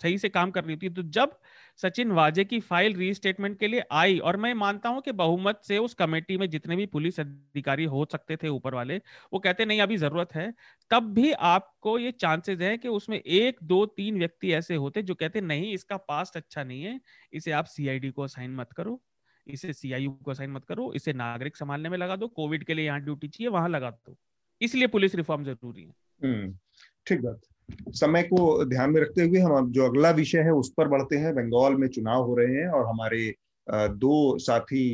सही से काम कर रही थी तो जब सचिन वाजे की फ़ाइल रीस्टेटमेंट के लिए आई और मैं मानता हूँ कि बहुमत से उस कमेटी में जितने भी पुलिस अधिकारी हो सकते थे ऊपर वाले वो कहते नहीं अभी ज़रूरत है। तब भी आपको ये चांसेस है कि उसमें एक दो तीन व्यक्ति ऐसे होते जो कहते नहीं इसका पास्ट अच्छा नहीं है। इसे आप सीआईडी को असाइन मत करो। इसे सीआईयू को असाइन मत करो। इसे नागरिक संभालने में लगा दो। कोविड के लिए यहाँ ड्यूटी चाहिए वहाँ लगा दो। इसलिए पुलिस रिफॉर्म ज़रूरी है। हम्म, ठीक बात। समय को ध्यान में रखते हुए हम जो अगला विषय है, उस पर बढ़ते हैं। बंगाल में चुनाव हो रहे हैं और हमारे दो साथी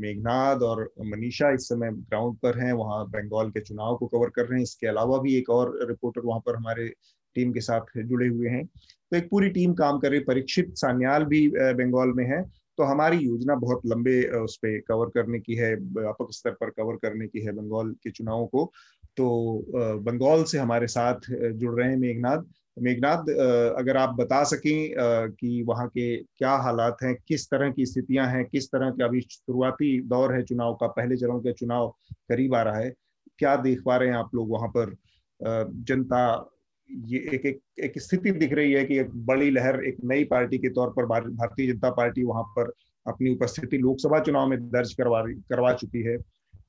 मेघनाद और मनीषा इस समय ग्राउंड पर हैं। वहाँ बंगाल के चुनाव को कवर कर रहे हैं। इसके अलावा भी एक और रिपोर्टर वहाँ पर हमारे टीम के साथ जुड़े हुए हैं। तो एक पूरी टीम काम कर रही परीक्षित सान्याल भी बंगाल में है। तो हमारी योजना बहुत लंबे उस पर कवर करने की है, व्यापक स्तर पर कवर करने की है बंगाल के चुनावों को। तो बंगाल से हमारे साथ जुड़ रहे हैं मेघनाथ मेघनाथ अगर आप बता सकें कि वहाँ के क्या हालात हैं, किस तरह की स्थितियाँ हैं, किस तरह के अभी शुरुआती दौर है चुनाव का, पहले चरण का चुनाव करीब आ रहा है, क्या देख पा रहे हैं आप लोग वहाँ पर? जनता, ये एक एक एक स्थिति दिख रही है कि एक बड़ी लहर, एक नई पार्टी के तौर पर भारतीय जनता पार्टी वहाँ पर अपनी उपस्थिति लोकसभा चुनाव में दर्ज करवा करवा चुकी है।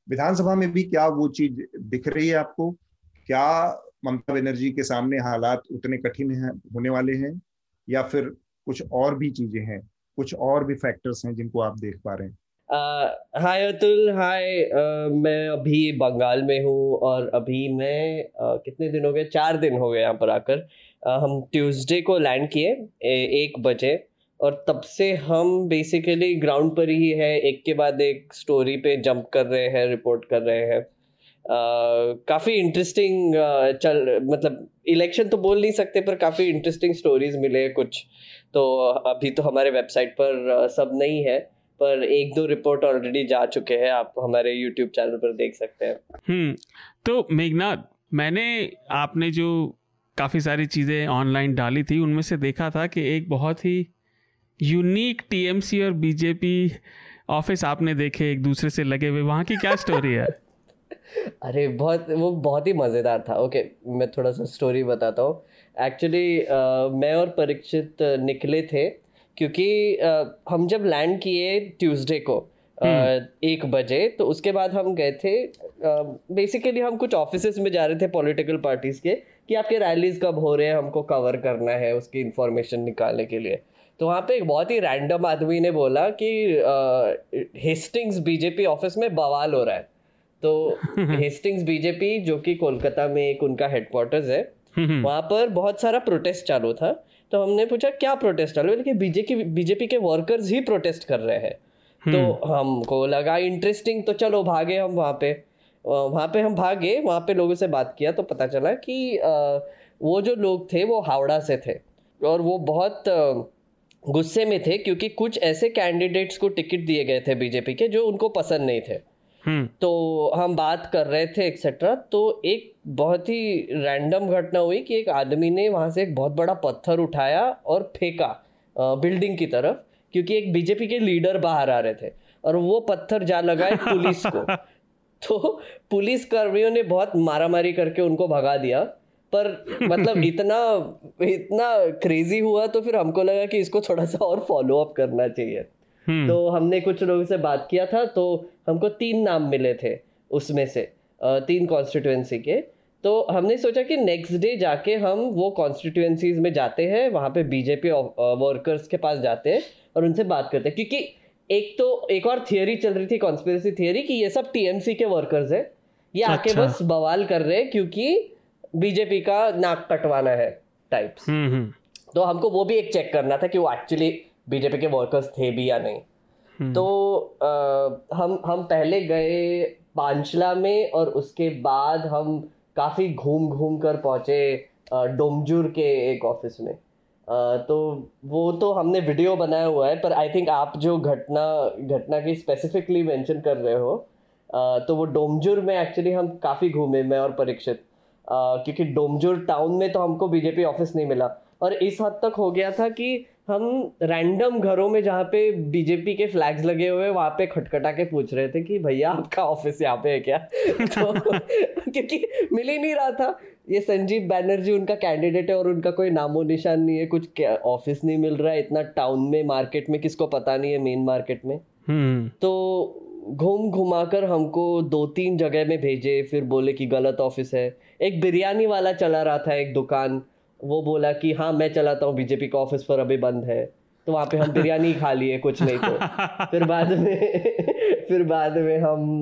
विधानसभा में भी क्या वो चीज़ दिख रही है आपको? क्या ममता बनर्जी के सामने हालात उतने कठिन हैं होने वाले हैं? या फिर कुछ और भी चीज़ें हैं कुछ और भी फैक्टर्स हैं जिनको आप देख पा रहे हैं? हाय अतुल हाय मैं अभी बंगाल में हूँ और अभी मैं uh, कितने दिन हो गए? चार दिन हो गए यहाँ पर आकर। uh, हम ट्यूसडे को लैंड किए एक बजे। और तब से हम बेसिकली ग्राउंड पर ही है। एक के बाद एक स्टोरी पे जंप कर रहे हैं रिपोर्ट कर रहे हैं। काफ़ी इंटरेस्टिंग चल मतलब इलेक्शन तो बोल नहीं सकते, पर काफ़ी इंटरेस्टिंग स्टोरीज मिले कुछ। तो अभी तो हमारे वेबसाइट पर सब नहीं है, पर एक दो रिपोर्ट ऑलरेडी जा चुके हैं। आप हमारे यूट्यूब चैनल पर देख सकते हैं। हम्म तो मेघनाथ मैंने आपने जो काफ़ी सारी चीज़ें ऑनलाइन डाली थी, उनमें से देखा था कि एक बहुत ही यूनिक टीएमसी और बीजेपी ऑफ़िस आपने देखे एक दूसरे से लगे हुए वहाँ की क्या स्टोरी है? अरे बहुत वो बहुत ही मज़ेदार था। ओके मैं थोड़ा सा स्टोरी बताता हूँ। एक्चुअली मैं और परीक्षित निकले थे क्योंकि uh, हम जब लैंड किए ट्यूसडे को uh, एक बजे तो उसके बाद हम गए थे बेसिकली uh, हम कुछ ऑफ़िस में जा रहे थे पॉलिटिकल पार्टीज़ के कि आपके रैलीज कब हो रहे हैं हमको कवर करना है उसकी इंफॉर्मेशन निकालने के लिए। तो वहाँ पे एक बहुत ही रैंडम आदमी ने बोला कि हेस्टिंग्स बीजेपी ऑफ़िस में बवाल हो रहा है। तो हेस्टिंग्स बीजेपी जो कि कोलकाता में एक उनका हेडक्वार्टर्स है वहाँ पर बहुत सारा प्रोटेस्ट चालू था। तो हमने पूछा क्या प्रोटेस्ट चालू है? लेकिन बीजेपी बीजेपी के वर्कर्स ही प्रोटेस्ट कर रहे हैं। तो हम्म। हमको लगा इंटरेस्टिंग तो चलो भागे हम वहाँ पे। वहाँ पे हम भागे वहाँ पे लोगों से बात किया तो पता चला कि वो जो लोग थे वो हावड़ा से थे। और वो बहुत गुस्से में थे क्योंकि कुछ ऐसे कैंडिडेट्स को टिकट दिए गए थे बीजेपी के जो उनको पसंद नहीं थे। हम्म। तो हम बात कर रहे थे एक्सेट्रा तो एक बहुत ही रैंडम घटना हुई कि एक आदमी ने वहाँ से एक बहुत बड़ा पत्थर उठाया और फेंका बिल्डिंग की तरफ़ क्योंकि एक बीजेपी के लीडर बाहर आ रहे थे और वो पत्थर जा लगाए पुलिस को। तो पुलिस कर्मियों ने बहुत मारामारी करके उनको भगा दिया। पर मतलब इतना इतना क्रेजी हुआ तो फिर हमको लगा कि इसको थोड़ा सा और फॉलो अप करना चाहिए हम्म। तो हमने कुछ लोगों से बात किया था तो हमको तीन नाम मिले थे उसमें से तीन कॉन्स्टिट्यूएंसी के तो हमने सोचा कि नेक्स्ट डे जाके हम वो कॉन्स्टिट्यूएंसीज में जाते हैं वहाँ पे बीजेपी वर्कर्स के पास जाते हैं और उनसे बात करते हैं क्योंकि एक तो एक और थियोरी चल रही थी कॉन्स्पिरेसी थियोरी कि ये सब टीएमसी के वर्कर्स है ये आके अच्छा। बस बवाल कर रहे हैं क्योंकि बीजेपी का नाक कटवाना है टाइप्स हम्म हम्म। तो हमको वो भी एक चेक करना था कि वो एक्चुअली बीजेपी के वर्कर्स थे भी या नहीं। हम्म। तो अ, हम हम पहले गए पांचला में और उसके बाद हम काफ़ी घूम घूम कर पहुँचे डोमजूर के एक ऑफ़िस में। अ, तो वो तो हमने वीडियो बनाया हुआ है पर आई थिंक आप जो घटना घटना की स्पेसिफिकली मेंशन कर रहे हो अ, तो वो डोमजूर में एक्चुअली हम काफ़ी घूमे मैं और परीक्षित। क्योंकि डोमजोर टाउन में तो हमको बीजेपी ऑफ़िस नहीं मिला। और इस हद तक हो गया था कि हम रैंडम घरों में जहाँ पे बीजेपी के फ्लैग्स लगे हुए हैं, वहाँ पे खटखटा के पूछ रहे थे कि भैया आपका ऑफ़िस यहाँ पे है क्या? तो क्योंकि मिल ही नहीं रहा था। ये संजीव बैनर्जी उनका कैंडिडेट है और उनका कोई नामो निशान नहीं है। कुछ ऑफ़िस नहीं मिल रहा है। इतना टाउन में मार्केट में किसको पता नहीं है मेन मार्केट में। हम्म। तो घूम घुमाकर हमको दो तीन जगह में भेजे फिर बोले कि गलत ऑफ़िस है। एक बिरयानी वाला चला रहा था एक दुकान। वो बोला कि हाँ मैं चलाता हूँ बीजेपी का ऑफ़िस पर अभी बंद है। तो वहाँ पे हम बिरयानी खा लिए कुछ नहीं तो। फिर बाद में फिर बाद में हम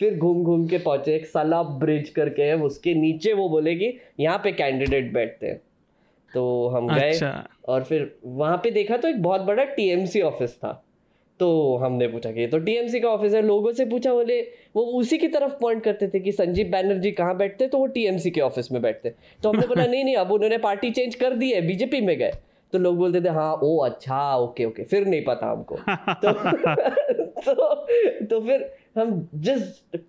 फिर घूम घूम के पहुँचे। एक सलाब ब्रिज करके है उसके नीचे वो बोले कि यहाँ पे कैंडिडेट बैठते हैं। तो हम गए अच्छा। और फिर वहाँ पे देखा तो एक बहुत बड़ा टीएमसी ऑफ़िस था। तो हमने पूछा कि ये तो टीएमसी का ऑफ़िस है लोगों से पूछा बोले वो उसी की तरफ़ पॉइंट करते थे कि संजीव बैनर्जी कहाँ बैठते तो वो टीएमसी के ऑफ़िस में बैठते। तो हमने बोला नहीं नहीं अब उन्होंने पार्टी चेंज कर दी है बीजेपी में गए। तो लोग बोलते थे हाँ ओ अच्छा ओके ओके फिर नहीं पता हमको। तो तो तो फिर हम जिस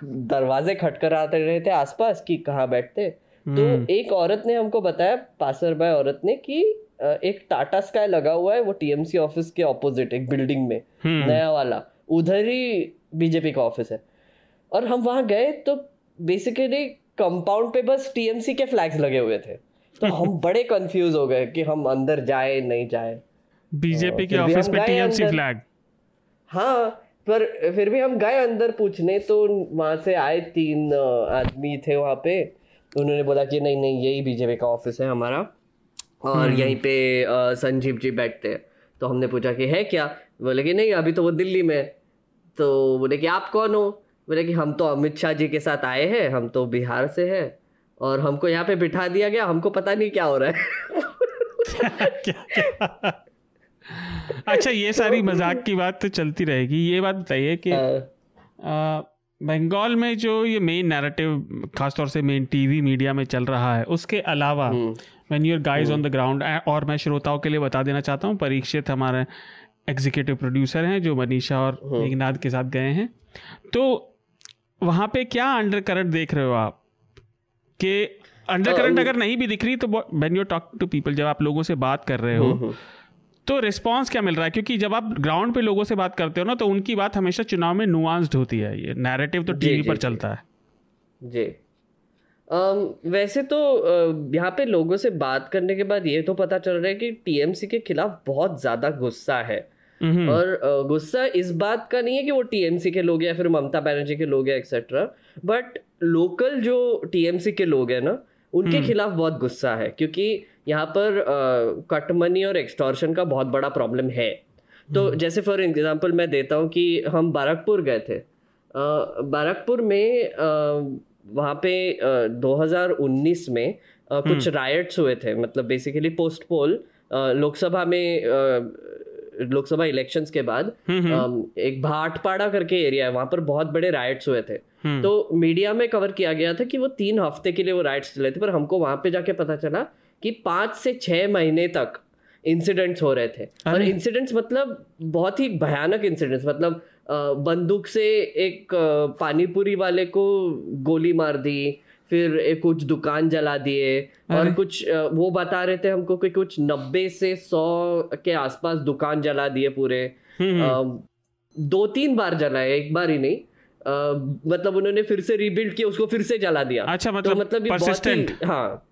दरवाजे खटखराते रहे थे आसपास कि कहाँ बैठते। तो हम्म। एक औरत ने हमको बताया पासर बाय औरत ने कि एक टाटा स्काई लगा हुआ है वो टीएमसी ऑफ़िस के ऑपोजिट एक बिल्डिंग में हम्म। नया वाला। उधर ही बीजेपी का ऑफ़िस है। और हम वहाँ गए तो बेसिकली कंपाउंड पे बस टीएमसी के फ्लैग्स लगे हुए थे। तो हम बड़े कंफ्यूज हो गए कि हम अंदर जाए नहीं जाए। बीजेपी के ऑफ़िस पे टीएमसी। फ्लैग हाँ पर फिर भी हम गए अंदर पूछने तो वहाँ से आए तीन आदमी थे वहाँ पे। उन्होंने बोला कि नहीं नहीं यही बीजेपी का ऑफ़िस है हमारा। और यहीं पे संजीव जी बैठते हैं। तो हमने पूछा कि है क्या? बोले कि नहीं अभी तो वो दिल्ली में है। तो बोले कि आप कौन हो? बोले कि हम तो अमित शाह जी के साथ आए हैं हम तो बिहार से हैं और हमको यहाँ पे बिठा दिया गया हमको पता नहीं क्या हो रहा है। क्या क्या? अच्छा ये सारी मज़ाक की बात तो चलती रहेगी। ये बात बताइए कि बंगाल में जो ये मेन नैरेटिव खासतौर से मेन टीवी मीडिया में चल रहा है उसके अलावा when your guys on the ground और मैं श्रोताओं के लिए बता देना चाहता हूँ परीक्षित हमारे एग्जीक्यूटिव प्रोड्यूसर हैं जो मनीषा और मेघनाथ के साथ गए हैं। तो वहाँ पे क्या अंडर करंट देख रहे हो आप? कि अंडर करंट अगर नहीं भी दिख रही तो when you talk to people जब आप लोगों से बात कर रहे हो हम्म, तो रिस्पॉन्स क्या मिल रहा है? क्योंकि जब आप ग्राउंड पे लोगों से बात करते हो ना तो उनकी बात हमेशा चुनाव में नुआंस्ड होती है ये। नैरेटिव तो टीवी पर चलता है। जी। अम, वैसे तो अ, यहाँ पे लोगों से बात करने के बाद ये तो पता चल रहा है कि टीएमसी के खिलाफ बहुत ज़्यादा गुस्सा है। हम्म, और गुस्सा इस बात का नहीं है कि वो टीएमसी के लोग या फिर ममता बनर्जी के लोग हैं एक्सेट्रा बट लोकल जो टीएमसी के लोग हैं ना उनके खिलाफ बहुत गुस्सा है क्योंकि यहाँ पर कट मनी और एक्सटॉर्शन का बहुत बड़ा प्रॉब्लम है। तो जैसे फॉर एग्ज़ाम्पल मैं देता हूँ कि हम बारकपुर गए थे। बारकपुर में वहाँ पे अ, 2019 में अ, कुछ रायट्स हुए थे मतलब बेसिकली पोस्ट पोल लोकसभा में लोकसभा इलेक्शंस के बाद अम, एक भाटपाड़ा करके एरिया है वहाँ पर बहुत बड़े राइट्स हुए थे। हम्म। तो मीडिया में कवर किया गया था कि वो तीन हफ़्ते के लिए वो राइट्स चले थे पर हमको वहाँ पे जाके पता चला कि पाँच से छह महीने तक इंसिडेंट्स हो रहे थे। और इंसिडेंट्स मतलब बहुत ही भयानक इंसिडेंट्स मतलब बंदूक से एक पानीपुरी वाले को गोली मार दी फिर एक कुछ दुकान जला दिए और कुछ वो बता रहे थे हमको कि कुछ नब्बे से सौ के आसपास दुकान जला दिए पूरे। हम्म, दो तीन बार जलाए एक बार ही नहीं। अ, मतलब उन्होंने फिर से रिबिल्ड किया उसको फिर से जला दिया। अच्छा मतलब तो मतलब मतलब ये बहुत ही हाँ।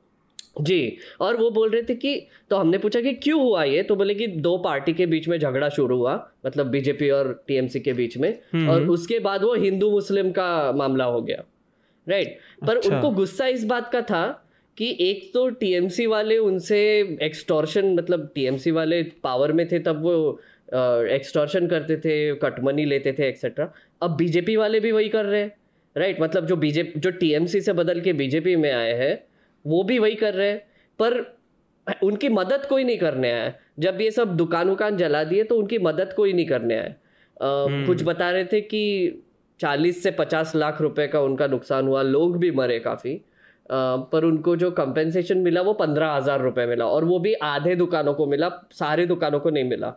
जी और वो बोल रहे थे कि तो हमने पूछा कि क्यों हुआ ये तो बोले कि दो पार्टी के बीच में झगड़ा शुरू हुआ मतलब बीजेपी और टीएमसी के बीच में हम्म। और उसके बाद वो हिंदू मुस्लिम का मामला हो गया राइट पर अच्छा। उनको गुस्सा इस बात का था कि एक तो टीएमसी वाले उनसे एक्सटॉर्शन मतलब टीएमसी वाले पावर में थे तब वो एक्सटॉर्शन करते थे कटमनी लेते थे एक्सेट्रा अब बीजेपी वाले भी वही कर रहे हैं राइट मतलब जो बीजेपी जो टीएमसी से बदल के बीजेपी में आए हैं वो भी वही कर रहे हैं। पर उनकी मदद कोई नहीं करने आया। जब ये सब दुकान उकान जला दिए तो उनकी मदद कोई नहीं करने आया। अ, कुछ बता रहे थे कि चालीस से पचास लाख रुपए का उनका नुकसान हुआ लोग भी मरे काफ़ी। पर उनको जो कंपेंसेशन मिला वो पंद्रह हज़ार रुपए मिला और वो भी आधे दुकानों को मिला सारे दुकानों को नहीं मिला।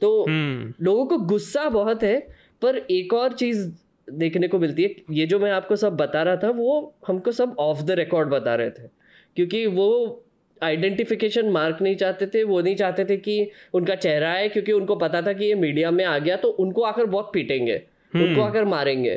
तो हम्म। लोगों को गुस्सा बहुत है पर एक और चीज़ देखने को मिलती है ये जो मैं आपको सब बता रहा था वो हमको सब ऑफ़ द रिकॉर्ड बता रहे थे। क्योंकि वो आइडेंटिफिकेशन मार्क नहीं चाहते थे वो नहीं चाहते थे कि उनका चेहरा है क्योंकि उनको पता था कि ये मीडिया में आ गया तो उनको आकर बहुत पीटेंगे उनको आकर मारेंगे।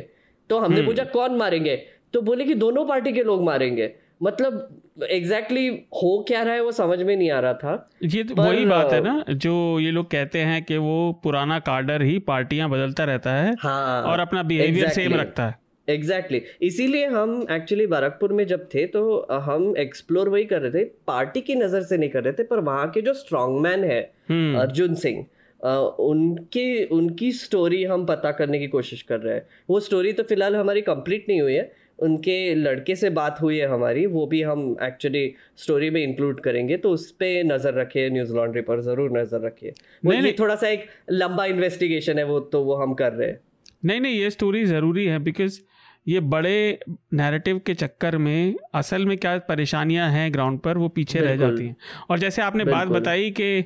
तो हमने पूछा कौन मारेंगे? तो बोले कि दोनों पार्टी के लोग मारेंगे। मतलब एग्जैक्टली exactly हो क्या रहा है वो समझ में नहीं आ रहा था। ये तो वही बात है ना जो ये लोग कहते हैं कि वो पुराना कार्डर ही पार्टियाँ बदलता रहता है हाँ। और अपना बिहेवियर exactly. सेम रखता है। Exactly exactly. इसीलिए हम एक्चुअली बारकपुर में जब थे तो हम एक्सप्लोर वही कर रहे थे। पार्टी की नज़र से नहीं कर रहे थे पर वहाँ के जो स्ट्रॉन्ग मैन है हम्म। अर्जुन सिंह उनकी उनकी स्टोरी हम पता करने की कोशिश कर रहे हैं। वो स्टोरी तो फ़िलहाल हमारी कंप्लीट नहीं हुई है। उनके लड़के से बात हुई है हमारी वो भी हम एक्चुअली स्टोरी में इंक्लूड करेंगे। तो उस पर नज़र रखिए न्यूज़ लॉन्ड्री पर ज़रूर नज़र रखिए। नहीं, ये नहीं। थोड़ा सा एक लंबा इन्वेस्टिगेशन है वो तो वो हम कर रहे हैं। नहीं नहीं ये स्टोरी ज़रूरी है बिकॉज़ ये बड़े नैरेटिव के चक्कर में असल में क्या परेशानियाँ हैं ग्राउंड पर वो पीछे रह जाती हैं। और जैसे आपने बात बताई कि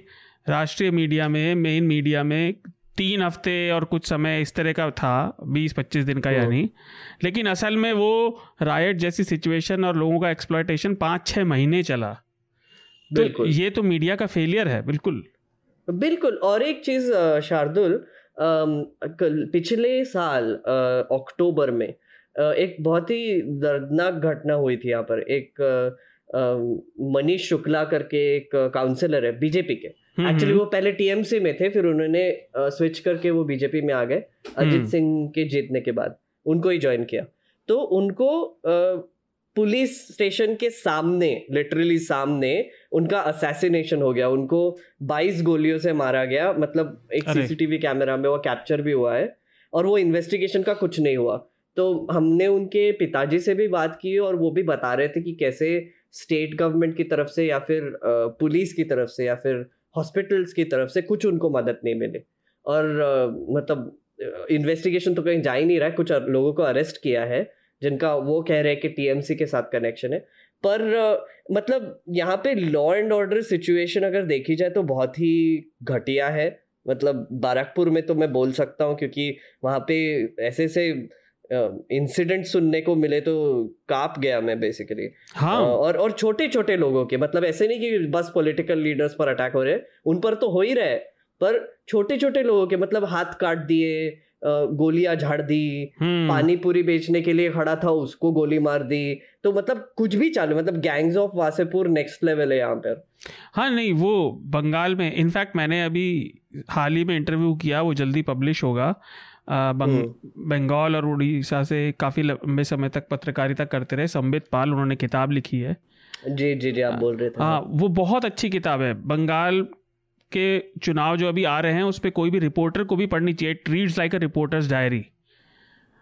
राष्ट्रीय मीडिया में मेन मीडिया में तीन हफ़्ते और कुछ समय इस तरह का था बीस पच्चीस दिन का हम्म। यानी लेकिन असल में वो रायट जैसी सिचुएशन और लोगों का एक्सप्लॉयटेशन पाँच छः महीने चला। तो ये तो मीडिया का फेलियर है बिल्कुल। बिल्कुल और एक चीज़ शार्दुल पिछले साल अक्टूबर में एक बहुत ही दर्दनाक घटना हुई थी यहाँ पर। एक मनीष शुक्ला करके एक काउंसलर है बीजेपी के। हम्म, एक्चुअली हम्म। वो पहले टीएमसी में थे फिर उन्होंने स्विच करके वो बीजेपी में आ गए अजीत सिंह के जीतने के बाद। उनको ही ज्वाइन किया। तो उनको पुलिस स्टेशन के सामने लिटरली सामने उनका असैसिनेशन हो गया। उनको 22 गोलियों से मारा गया। मतलब एक सीसीटीवी कैमरा में वो कैप्चर भी हुआ है। और वो इन्वेस्टिगेशन का कुछ नहीं हुआ। तो हमने उनके पिताजी से भी बात की और वो भी बता रहे थे कि कैसे स्टेट गवर्नमेंट की तरफ़ से या फिर पुलिस की तरफ़ से या फिर हॉस्पिटल्स की तरफ़ से कुछ उनको मदद नहीं मिली। और मतलब इन्वेस्टिगेशन तो कहीं जा ही नहीं रहा है कुछ लोगों को अरेस्ट किया है, जिनका वो कह रहे हैं कि टीएमसी के साथ कनेक्शन है। पर मतलब यहाँ पे लॉ एंड ऑर्डर सिचुएशन अगर देखी जाए तो बहुत ही घटिया है। मतलब बारकपुर में तो मैं बोल सकता हूँ, क्योंकि वहाँ पे ऐसे ऐसे इंसिडेंट uh, सुनने को मिले तो काप गया मैं बेसिकली हाँ। uh, और और छोटे छोटे लोगों के मतलब ऐसे नहीं कि बस पॉलिटिकल लीडर्स पर अटैक हो रहे उन पर तो हो ही रहे पर छोटे छोटे लोगों के मतलब हाथ काट दिए गोलियाँ झाड़ दी हम्म। पानी पूरी बेचने के लिए खड़ा था उसको गोली मार दी तो मतलब कुछ भी चालू मतलब gangs of Wasseypur next level है यहाँ पर। हाँ नहीं वो बंगाल में इनफैक्ट मैंने अभी हाल ही में इंटरव्यू किया वो जल्दी पब्लिश होगा। बंग, हम्म। बंगाल और उड़ीसा से काफ़ी लंबे समय तक पत्रकारिता करते रहे। संबित पाल उन्होंने किताब लिखी है। जी जी जी आप बोल रहे थे। हाँ वो बहुत अच्छी किताब है। बंगाल के चुनाव जो अभी आ रहे हैं उस पर कोई भी रिपोर्टर को भी पढ़नी चाहिए। Treads like a reporter's diary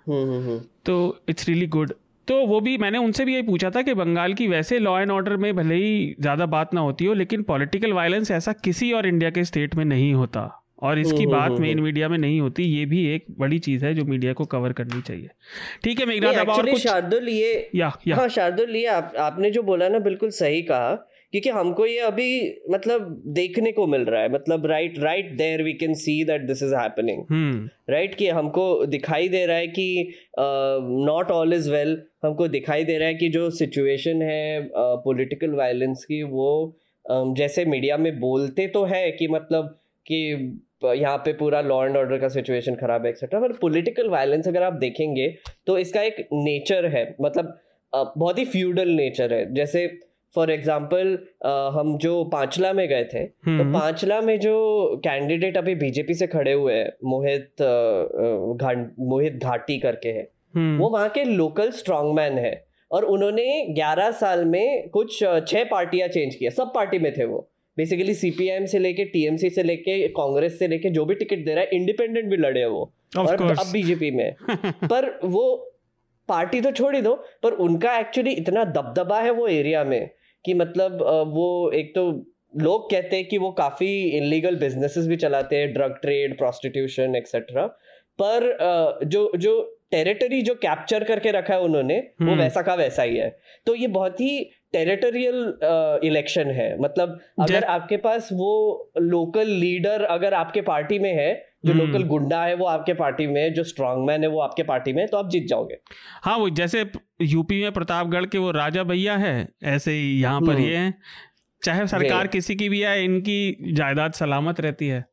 तो इट्स रियली गुड तो वो भी मैंने उनसे भी यही पूछा था कि बंगाल की वैसे लॉ एंड ऑर्डर में भले ही ज़्यादा बात ना होती हो लेकिन पॉलिटिकल वायलेंस ऐसा किसी और इंडिया के स्टेट में नहीं होता। और इसकी हम्म, बात हम्म, मेन हम्म। मीडिया में नहीं होती ये भी एक बड़ी चीज़ है जो मीडिया को कवर करनी चाहिए। ठीक है मेघनाथ अब और कुछ शार्दुल ये या या। हाँ शार्दुल ये आप, आपने जो बोला ना बिल्कुल सही कहा क्योंकि हमको ये अभी मतलब देखने को मिल रहा है मतलब right right there we can see that this is happening right कि हमको दिखाई दे रहा है कि नॉट ऑल इज़ वेल हमको दिखाई दे रहा है कि जो सिचुएशन है पॉलिटिकल uh, वायलेंस की वो um, जैसे मीडिया में बोलते तो है कि मतलब कि यहाँ पे पूरा लॉ एंड ऑर्डर का सिचुएशन खराब है एक्सेट्रा पर पॉलिटिकल वायलेंस अगर आप देखेंगे तो इसका एक नेचर है मतलब बहुत ही फ्यूडल नेचर है। जैसे फॉर एग्ज़ाम्पल हम जो पांचला में गए थे तो हम्म, पांचला में जो कैंडिडेट अभी बीजेपी से खड़े हुए हैं मोहित घाट मोहित घाटी करके है हम्म, वो वहाँ के लोकल स्ट्रॉन्गमैन है। और उन्होंने 11 साल में कुछ छह पार्टियाँ चेंज किया सब पार्टी में थे वो। बेसिकली सीपीएम से लेके टीएमसी से लेके कांग्रेस से लेके जो भी टिकट दे रहा है इंडिपेंडेंट भी लड़े वो Of और course. अब बीजेपी में पर वो पार्टी तो छोड़ ही दो पर उनका एक्चुअली इतना दबदबा है वो एरिया में कि मतलब वो एक तो लोग कहते हैं कि वो काफ़ी इलीगल बिजनेसेस भी चलाते हैं ड्रग ट्रेड प्रोस्टिट्यूशन एक्सेट्रा पर जो जो टेरिटरी जो कैप्चर करके रखा है उन्होंने वो हम्म। वैसा का वैसा ही है तो ये बहुत ही टेरिटोरियल इलेक्शन है। मतलब अगर आपके पास वो लोकल लीडर अगर आपके पार्टी में है जो। लोकल गुंडा है वो आपके पार्टी में जो स्ट्रांग मैन है वो आपके पार्टी में तो आप जीत जाओगे। हाँ वो जैसे यूपी में प्रतापगढ़ के वो राजा भैया है ऐसे ही यहाँ पर हम्म। ये है। चाहे सरकार किसी की भी आए इनकी जायदाद सलामत रहती है।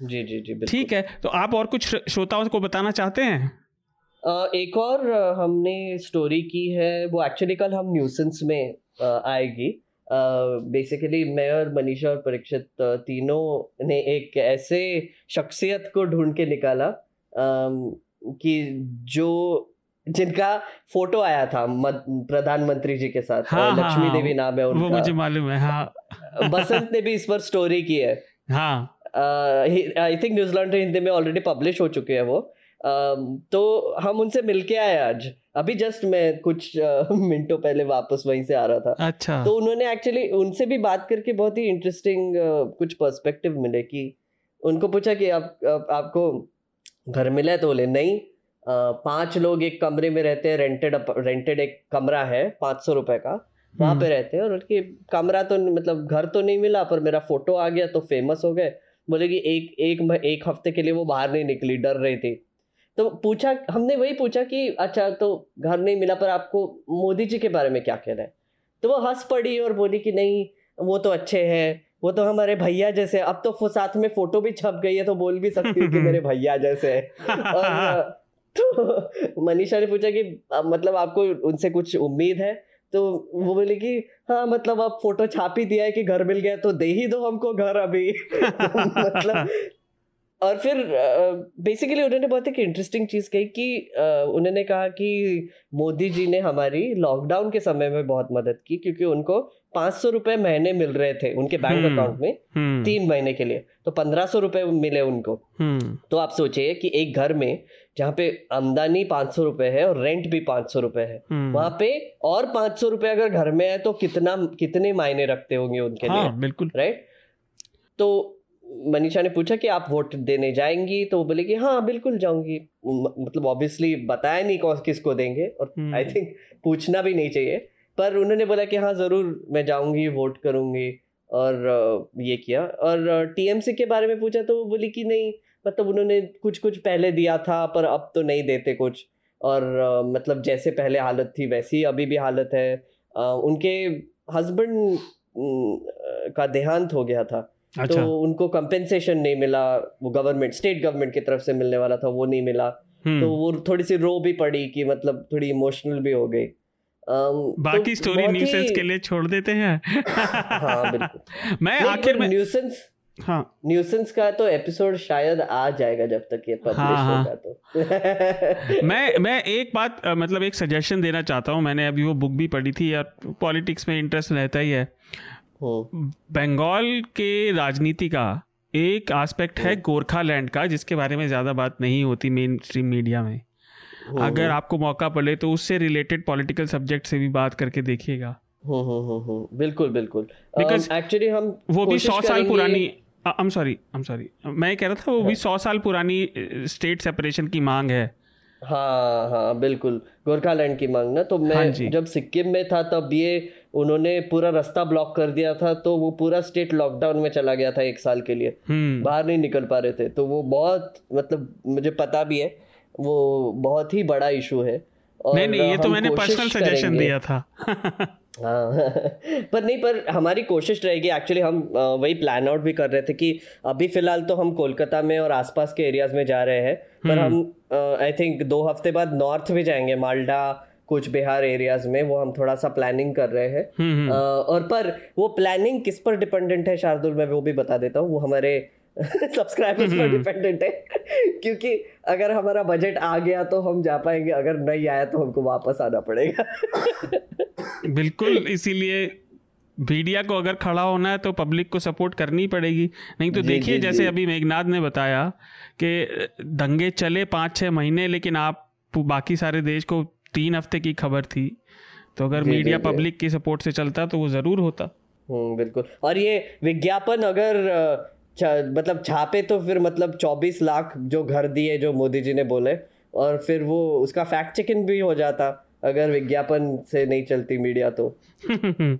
जी जी जी ठीक है तो आप और कुछ श्रोताओं को बताना चाहते हैं? एक और हमने स्टोरी की है वो एक्चुअली कल हम न्यूसेंस में आएगी। बेसिकली मैं और मनीषा और परीक्षित तीनों ने एक ऐसे शख्सियत को ढूंढ के निकाला कि जो जिनका फ़ोटो आया था प्रधानमंत्री जी के साथ हाँ, हाँ, लक्ष्मी हाँ, देवी नाम है उनका। वो मुझे मालूम है हाँ। बसंत ने भी इस पर स्टोरी की है। हाँ। आई थिंक न्यूजीलैंड हिंदी में ऑलरेडी पब्लिश हो चुके हैं वो। तो हम उनसे मिलके आए आज। अभी जस्ट मैं कुछ मिनटों पहले वापस वहीं से आ रहा था। अच्छा। तो उन्होंने एक्चुअली उनसे भी बात करके बहुत ही इंटरेस्टिंग कुछ पर्सपेक्टिव मिले कि उनको पूछा कि आप, आप आपको घर मिला है तो बोले नहीं पाँच लोग एक कमरे में रहते हैं रेंटेड रेंटेड एक कमरा है पाँच सौ रुपए का। वहाँ पे रहते हैं और उनकी कमरा तो मतलब घर तो नहीं मिला पर मेरा फ़ोटो आ गया तो फ़ेमस हो गए। बोले कि एक एक एक हफ़्ते के लिए वो बाहर नहीं निकली डर रही थी। तो पूछा हमने वही पूछा कि अच्छा तो घर नहीं मिला पर आपको मोदी जी के बारे में क्या कहना है? तो वो हंस पड़ी और बोली कि नहीं वो तो अच्छे हैं वो तो हमारे भैया जैसे अब तो साथ में फ़ोटो भी छप गई है तो बोल भी सकती हूँ कि मेरे भैया जैसे है। और तो मनीषा ने पूछा कि मतलब आपको उनसे कुछ उम्मीद है? तो वो बोले कि हाँ मतलब आप फ़ोटो छाप ही दिया है कि घर मिल गया तो दे ही दो हमको घर अभी। तो मतलब और फिर बेसिकली उन्होंने बहुत एक इंटरेस्टिंग चीज़ कही कि उन्होंने कहा कि मोदी जी ने हमारी लॉकडाउन के समय में बहुत मदद की क्योंकि उनको पाँच सौ रुपये महीने मिल रहे थे उनके बैंक हम्म। अकाउंट में हम्म। तीन महीने के लिए। तो पंद्रह सौ रुपये मिले उनको। हम्म। तो आप सोचिए कि एक घर में जहाँ पे आमदनी पाँच सौ रुपये है और रेंट भी पाँच सौ रुपये है हम्म। वहाँ पे और पाँच सौ रुपये अगर घर में है तो कितना कितने मायने रखते होंगे उनके लिए? हाँ बिल्कुल। राइट तो मनीषा ने पूछा कि आप वोट देने जाएँगी? तो वो बोले कि हाँ बिल्कुल जाऊँगी। मतलब ऑब्वियसली बताया नहीं कौन किसको देंगे और हम्म। आई थिंक पूछना भी नहीं चाहिए। पर उन्होंने बोला कि हाँ ज़रूर मैं जाऊँगी वोट करूँगी और ये किया। और टीएमसी के बारे में पूछा तो वो बोली कि नहीं मतलब उन्होंने कुछ कुछ पहले दिया था पर अब तो नहीं देते कुछ। और मतलब जैसे पहले हालत थी वैसी अभी भी हालत है। उनके हस्बैंड का देहांत हो गया था। अच्छा। तो उनको कंपेंसेशन नहीं मिला वो गवर्नमेंट स्टेट गवर्नमेंट की तरफ़ से मिलने वाला था वो नहीं मिला। तो हम्म वो थोड़ी सी रो भी पड़ी कि मतलब थोड़ी इमोशनल भी हो गई। अम, बाकी तो स्टोरी न्यूसेंस के लिए छोड़ देते हैं। हाँ बिल्कुल। मैं आखिर में न्यूसेंस हाँ। न्यूसेंस का तो एपिसोड शायद आ जाएगा जब तक ये पब्लिश हाँ, हाँ। होगा तो। मैं मैं एक बात मतलब एक सजेशन देना चाहता हूँ। मैंने अभी वो बुक भी पढ़ी थी यार पॉलिटिक्स में इंटरेस्ट रहता ही है। बंगाल के राजनीति का एक एस्पेक्ट है गोरखा लैंड का जिसके बारे में ज़्यादा बात नहीं होती मेन स्ट्रीम मीडिया में अगर आपको मौका पड़े तो उससे रिलेटेड पॉलिटिकल सब्जेक्ट से भी बात करके देखिएगा। बिल्कुल बिल्कुल। Because एक्चुअली हम वो भी सौ साल पुरानी I am sorry I am sorry मैं कह रहा था वो भी सौ साल पुरानी स्टेट सेपरेशन की मांग है। हाँ हाँ बिल्कुल। गोरखालैंड की मांग ना तो मैं हाँ जब सिक्किम में था तब ये उन्होंने पूरा रास्ता ब्लॉक कर दिया था तो वो पूरा स्टेट लॉकडाउन में चला गया था एक साल के लिए। हम्म। बाहर नहीं निकल पा रहे थे। तो वो बहुत मतलब मुझे पता भी है वो बहुत ही बड़ा इशू है और नहीं नहीं ये तो मैंने पर्सनल सजेशन दिया था। हाँ पर नहीं पर हमारी कोशिश रहेगी एक्चुअली हम वही प्लान आउट भी कर रहे थे कि अभी फ़िलहाल तो हम कोलकाता में और आसपास के एरियाज़ में जा रहे हैं पर हम्म। हम आई थिंक दो हफ़्ते बाद नॉर्थ भी जाएँगे मालडा कुछ बिहार एरियाज़ में वो हम थोड़ा सा प्लानिंग कर रहे हैं हम्म, हम्म। और पर वो प्लानिंग किस पर डिपेंडेंट है शार्दुल मैं वो भी बता देता हूँ वो हमारे सब्सक्राइबर्स पर डिपेंडेंट हम्म। है। क्योंकि अगर हमारा बजट आ गया तो हम जा पाएँगे अगर नहीं आया तो हमको वापस आना पड़ेगा। बिल्कुल इसीलिए मीडिया को अगर खड़ा होना है तो पब्लिक को सपोर्ट करनी पड़ेगी। नहीं तो देखिए जैसे अभी मेघनाथ ने बताया कि दंगे चले पाँच छः महीने लेकिन आप बाकी सारे देश को तीन हफ़्ते की खबर थी। तो अगर मीडिया पब्लिक की सपोर्ट से चलता तो वो ज़रूर होता। हम्म बिल्कुल। और ये विज्ञापन अगर मतलब छापे तो फिर मतलब 24 लाख जो घर दिए जो मोदी जी ने बोले और फिर वो उसका फैक्ट चेकिंग भी हो जाता अगर विज्ञापन से नहीं चलती मीडिया तो।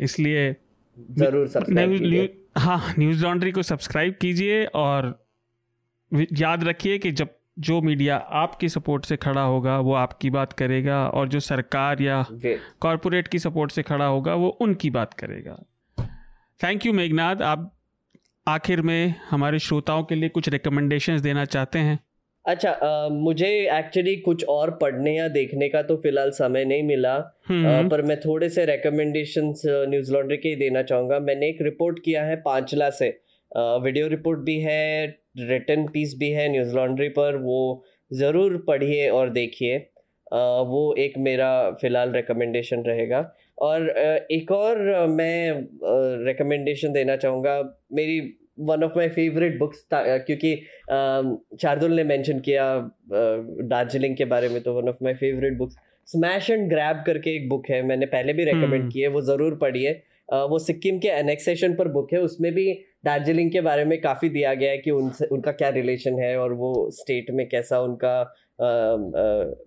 इसलिए ज़रूर सब्सक्राइब हाँ न्यूज़ लॉन्ड्री को सब्सक्राइब कीजिए और याद रखिए कि जब जो मीडिया आपकी सपोर्ट से खड़ा होगा वो आपकी बात करेगा और जो सरकार या कॉरपोरेट की सपोर्ट से खड़ा होगा वो उनकी बात करेगा। थैंक यू मेघनाथ आप आखिर में हमारे श्रोताओं के लिए कुछ रिकमेंडेशंस देना चाहते हैं? अच्छा आ, मुझे एक्चुअली कुछ और पढ़ने या देखने का तो फ़िलहाल समय नहीं मिला। आ, हम्म। पर मैं थोड़े से रिकमेंडेशंस न्यूज़ लॉन्ड्री के ही देना चाहूँगा। मैंने एक रिपोर्ट किया है पांचला से। आ, वीडियो रिपोर्ट भी है रिटर्न पीस भी है न्यूज़ लॉन्ड्री पर वो ज़रूर पढ़िए और देखिए। वो एक मेरा फ़िलहाल रिकमेंडेशन रहेगा। और एक और मैं रिकमेंडेशन देना चाहूँगा मेरी one of my favourite books क्योंकि शार्दुल ने मेंशन किया दार्जिलिंग के बारे में तो one of my favourite books smash and grab करके एक बुक है मैंने पहले भी रेकमेंड हम्म। की है वो ज़रूर पढ़िए वो सिक्किम के एनेक्सेशन पर बुक है उसमें भी दार्जिलिंग के बारे में काफ़ी दिया गया है कि उनसे उनका क्या रिलेशन है और वो स्टेट में कैसा उनका आ, आ,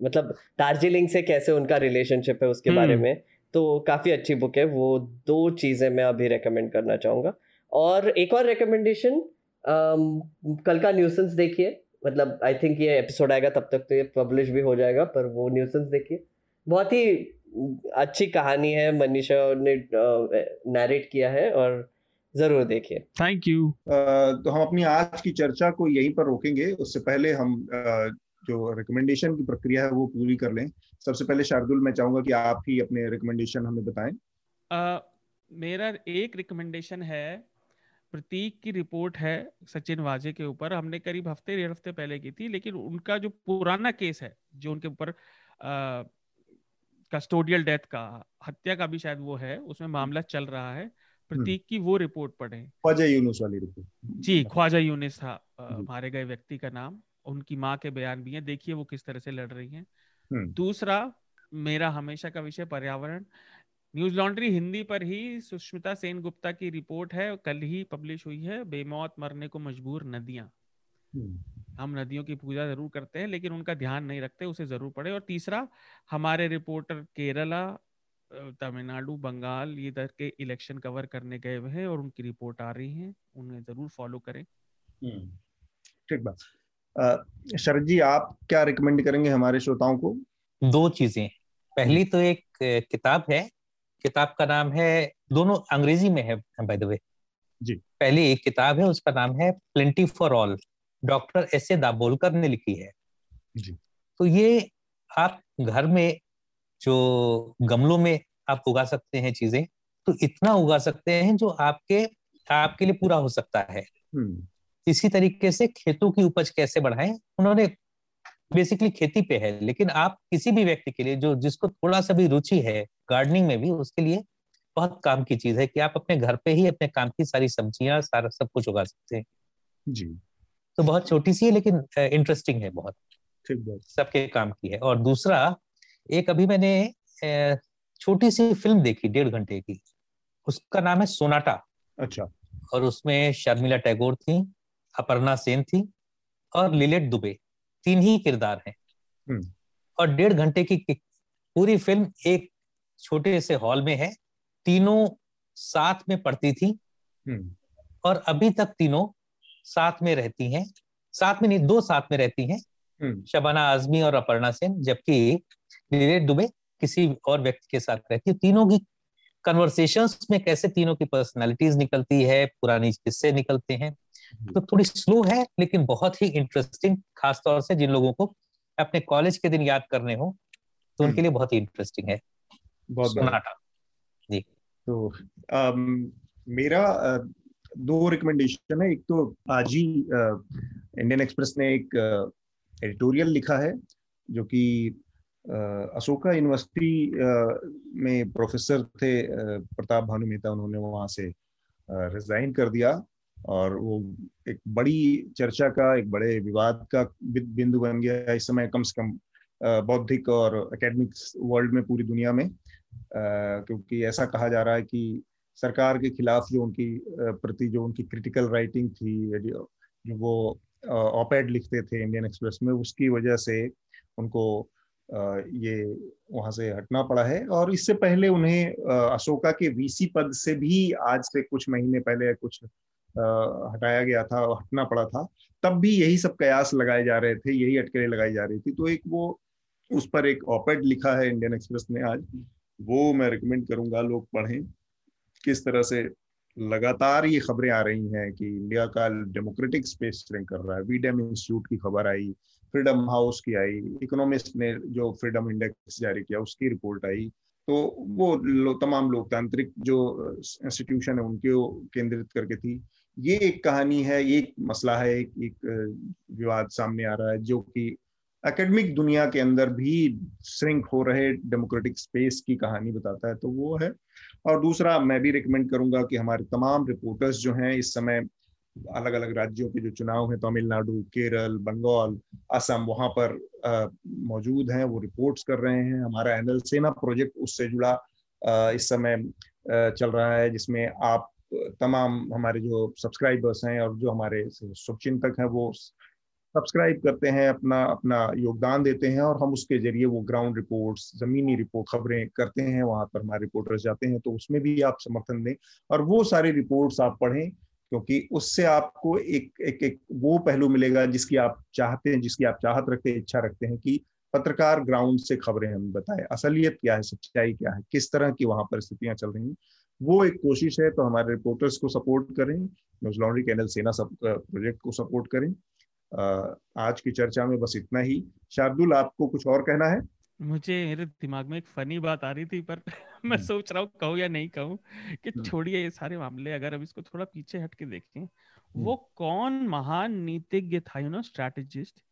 मतलब दार्जिलिंग से कैसे उनका रिलेशनशिप है उसके बारे हम्म। में तो काफ़ी अच्छी बुक है। वो दो चीज़ें मैं अभी रेकमेंड करना चाहूँगा। और एक और रिकमेंडेशन कल का न्यूसेंस देखिए। मतलब आई थिंक ये एपिसोड आएगा तब तक तो ये पब्लिश भी हो जाएगा पर वो न्यूसेंस देखिए। बहुत ही अच्छी कहानी है मनीषा ने नैरेट किया है और ज़रूर देखिए। थैंक यू तो हम अपनी आज की चर्चा को यहीं पर रोकेंगे। उससे पहले हम uh, जो रिकमेंडेशन की प्रक्रिया है वो पूरी कर लें। सबसे पहले शार्दुल मैं चाहूँगा कि आप ही अपने रिकमेंडेशन हमें बताएँ। uh, मेरा एक रिकमेंडेशन है प्रतीक की रिपोर्ट है सचिन वाजे के ऊपर। हमने करीब हफ़्ते डेढ़ हफ़्ते पहले की थी लेकिन उनका जो पुराना केस है जो उनके ऊपर कस्टोडियल डेथ का हत्या का भी शायद वो है उसमें मामला चल रहा है। प्रतीक की वो रिपोर्ट पढ़े। ख्वाजा यूनुस वाली रिपोर्ट जी ख्वाजा यूनुस था। मारे गए व्यक्ति का नाम। उनकी माँ के बयान भी हैं। देखिए वो किस तरह से लड़ रही हैं। दूसरा मेरा हमेशा का विषय पर्यावरण। न्यूज़ लॉन्ड्री हिंदी पर ही सुष्मिता सेन गुप्ता की रिपोर्ट है कल ही पब्लिश हुई है बेमौत मरने को मजबूर नदियाँ। हम्म। हम नदियों की पूजा ज़रूर करते हैं लेकिन उनका ध्यान नहीं रखते उसे ज़रूर पढ़े। और तीसरा हमारे रिपोर्टर केरला तमिलनाडु बंगाल ये इधर के इलेक्शन कवर करने गए हुए हैं और उनकी रिपोर्ट आ रही है उन्हें ज़रूर फॉलो करें। हम्म, ठीक बात। शरद जी आप क्या रिकमेंड करेंगे हमारे श्रोताओं को? दो चीज़ें। पहली तो एक किताब है। किताब का नाम है दोनों अंग्रेज़ी में है बाय द वे जी। पहली एक किताब है उसका नाम है plenty for all doctor S A Dabholkar ने लिखी है। जी। तो ये आप घर में जो गमलों में आप उगा सकते हैं चीज़ें तो इतना उगा सकते हैं जो आपके आपके लिए पूरा हो सकता है। हम्म। इसी तरीके से खेतों की उपज कैसे बढ़ाएँ? उन्होंने बेसिकली खेती पे है लेकिन आप किसी भी व्यक्ति के लिए जो जिसको थोड़ा सा भी रुचि है गार्डनिंग में भी उसके लिए बहुत काम की चीज़ है कि आप अपने घर पे ही अपने काम की सारी सब्ज़ियाँ सारा सब कुछ उगा सकते हैं। जी। तो बहुत छोटी सी है लेकिन इंटरेस्टिंग है बहुत। सबके काम की है। और दूसरा एक अभी मैंने छोटी सी फ़िल्म देखी डेढ़ घंटे की। उसका नाम है सोनाटा। अच्छा। और उसमें शर्मिला टैगोर थी। अपर्णा सेन थी और लिलेट दुबे तीन ही किरदार हैं हम्म। और डेढ़ घंटे की पूरी फ़िल्म एक छोटे से हॉल में है तीनों साथ में पढ़ती थी हम्म। और अभी तक तीनों साथ में रहती हैं साथ में नहीं दो साथ में रहती हैं हम्म। शबाना आजमी और अपर्णा सेन जबकि लिलेट दुबे किसी और व्यक्ति के साथ रहती है तीनों की कन्वर्सेशन में कैसे तीनों की पर्सनैलिटीज निकलती है पुरानी किस्से निकलते हैं तो थोड़ी स्लो है लेकिन बहुत ही इंटरेस्टिंग खासतौर से जिन लोगों को अपने कॉलेज के दिन याद करने हो तो उनके लिए बहुत ही इंटरेस्टिंग है। बहुत सोनाटा जी। तो आ, मेरा दो रिकमेंडेशन है। एक तो आज ही इंडियन एक्सप्रेस ने एक एडिटोरियल लिखा है जो कि अशोका यूनिवर्सिटी में प्रोफेसर थे प्रताप भानु मेहता उन्होंने वहाँ से रिजाइन कर दिया। और वो एक बड़ी चर्चा का, एक बड़े विवाद का बिंदु बन गया इस समय कम से कम बौद्धिक और एकेडमिक वर्ल्ड में पूरी दुनिया में। क्योंकि ऐसा कहा जा रहा है कि सरकार के खिलाफ जो उनकी प्रति जो उनकी क्रिटिकल राइटिंग थी, जो वो ऑपेड लिखते थे इंडियन एक्सप्रेस में, उसकी वजह से उनको ये वहाँ से हटना पड़ा है। और इससे पहले उन्हें अशोका के वीसी पद से भी आज से कुछ महीने पहले कुछ हटाया गया था हटना पड़ा था तब भी यही सब कयास लगाए जा रहे थे यही अटकलें लगाई जा रही थी। तो एक वो उस पर एक ऑपेड लिखा है इंडियन एक्सप्रेस ने आज वो मैं रिकमेंड करूँगा लोग पढ़ें किस तरह से लगातार ये खबरें आ रही हैं कि इंडिया का डेमोक्रेटिक स्पेस श्रिंक कर रहा है। वीडेम इंस्टीट्यूट की खबर आई फ्रीडम हाउस की आई इकोनॉमिस्ट ने जो फ्रीडम इंडेक्स जारी किया उसकी रिपोर्ट आई। तो वो लो, तमाम लोकतांत्रिक जो इंस्टीट्यूशन है उनके केंद्रित करके थी। ये एक कहानी है एक मसला है एक, एक विवाद सामने आ रहा है जो कि एकेडमिक दुनिया के अंदर भी श्रिंक हो रहे डेमोक्रेटिक स्पेस की कहानी बताता है तो वो है। और दूसरा मैं भी रिकमेंड करूँगा कि हमारे तमाम रिपोर्टर्स जो हैं इस समय अलग अलग राज्यों के जो चुनाव हैं तमिलनाडु केरल बंगाल असम वहाँ पर मौजूद हैं वो रिपोर्ट्स कर रहे हैं। हमारा एनएल सेना प्रोजेक्ट उससे जुड़ा आ, इस समय आ, चल रहा है जिसमें आप तमाम हमारे जो सब्सक्राइबर्स हैं और जो हमारे शुभचिंतक हैं, वो सब्सक्राइब करते हैं, अपना अपना योगदान देते हैं और हम उसके ज़रिए वो ग्राउंड रिपोर्ट्स जमीनी रिपोर्ट खबरें करते हैं, वहाँ पर हमारे रिपोर्टर्स जाते हैं तो उसमें भी आप समर्थन दें और वो सारे रिपोर्ट्स आप पढ़ें, क्योंकि उससे आपको एक एक एक वो पहलू मिलेगा जिसकी आप चाहते हैं, जिसकी आप चाहत रखते हैं इच्छा रखते हैं कि पत्रकार ग्राउंड से खबरें हमें बताए असलियत क्या है सच्चाई क्या है किस तरह की वहाँ परिस्थितियाँ चल रही हैं वो एक कोशिश है तो हमारे रिपोर्टर्स को सपोर्ट करें न्यूज़ लॉन्ड्री कैनल सेना सब प्रोजेक्ट को सपोर्ट करें आज की चर्चा में बस इतना ही शार्दुल आपको कुछ और कहना है मुझे मेरे दिमाग में एक फनी बात आ रही थी पर मैं हम्म। सोच रहा हूँ कहूँ या नहीं कहूँ कि हम्म। छोड़िए ये सारे मामले अगर अब इसको थोड़ा पीछे हट के देखें हम्म। वो कौन महान नीतिज्ञ था यू नो स्ट्रैटेजिस्ट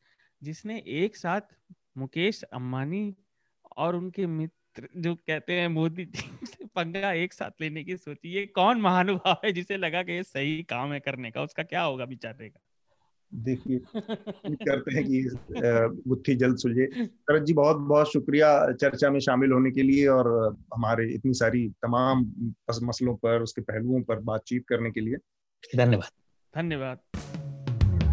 जिसने एक साथ मुकेश अम्बानी और उनके मित्र जो कहते हैं मोदी जी से पंगा एक साथ लेने की सोची। ये कौन महानुभाव है जिसे लगा कि ये सही काम है करने का? उसका क्या होगा बेचारे का? देखिए करते हैं कि गुत्थी जल्द सुलझे। शरद जी बहुत बहुत शुक्रिया चर्चा में शामिल होने के लिए और हमारे इतनी सारी तमाम मसलों पर उसके पहलुओं पर बातचीत करने के लिए। धन्यवाद। धन्यवाद।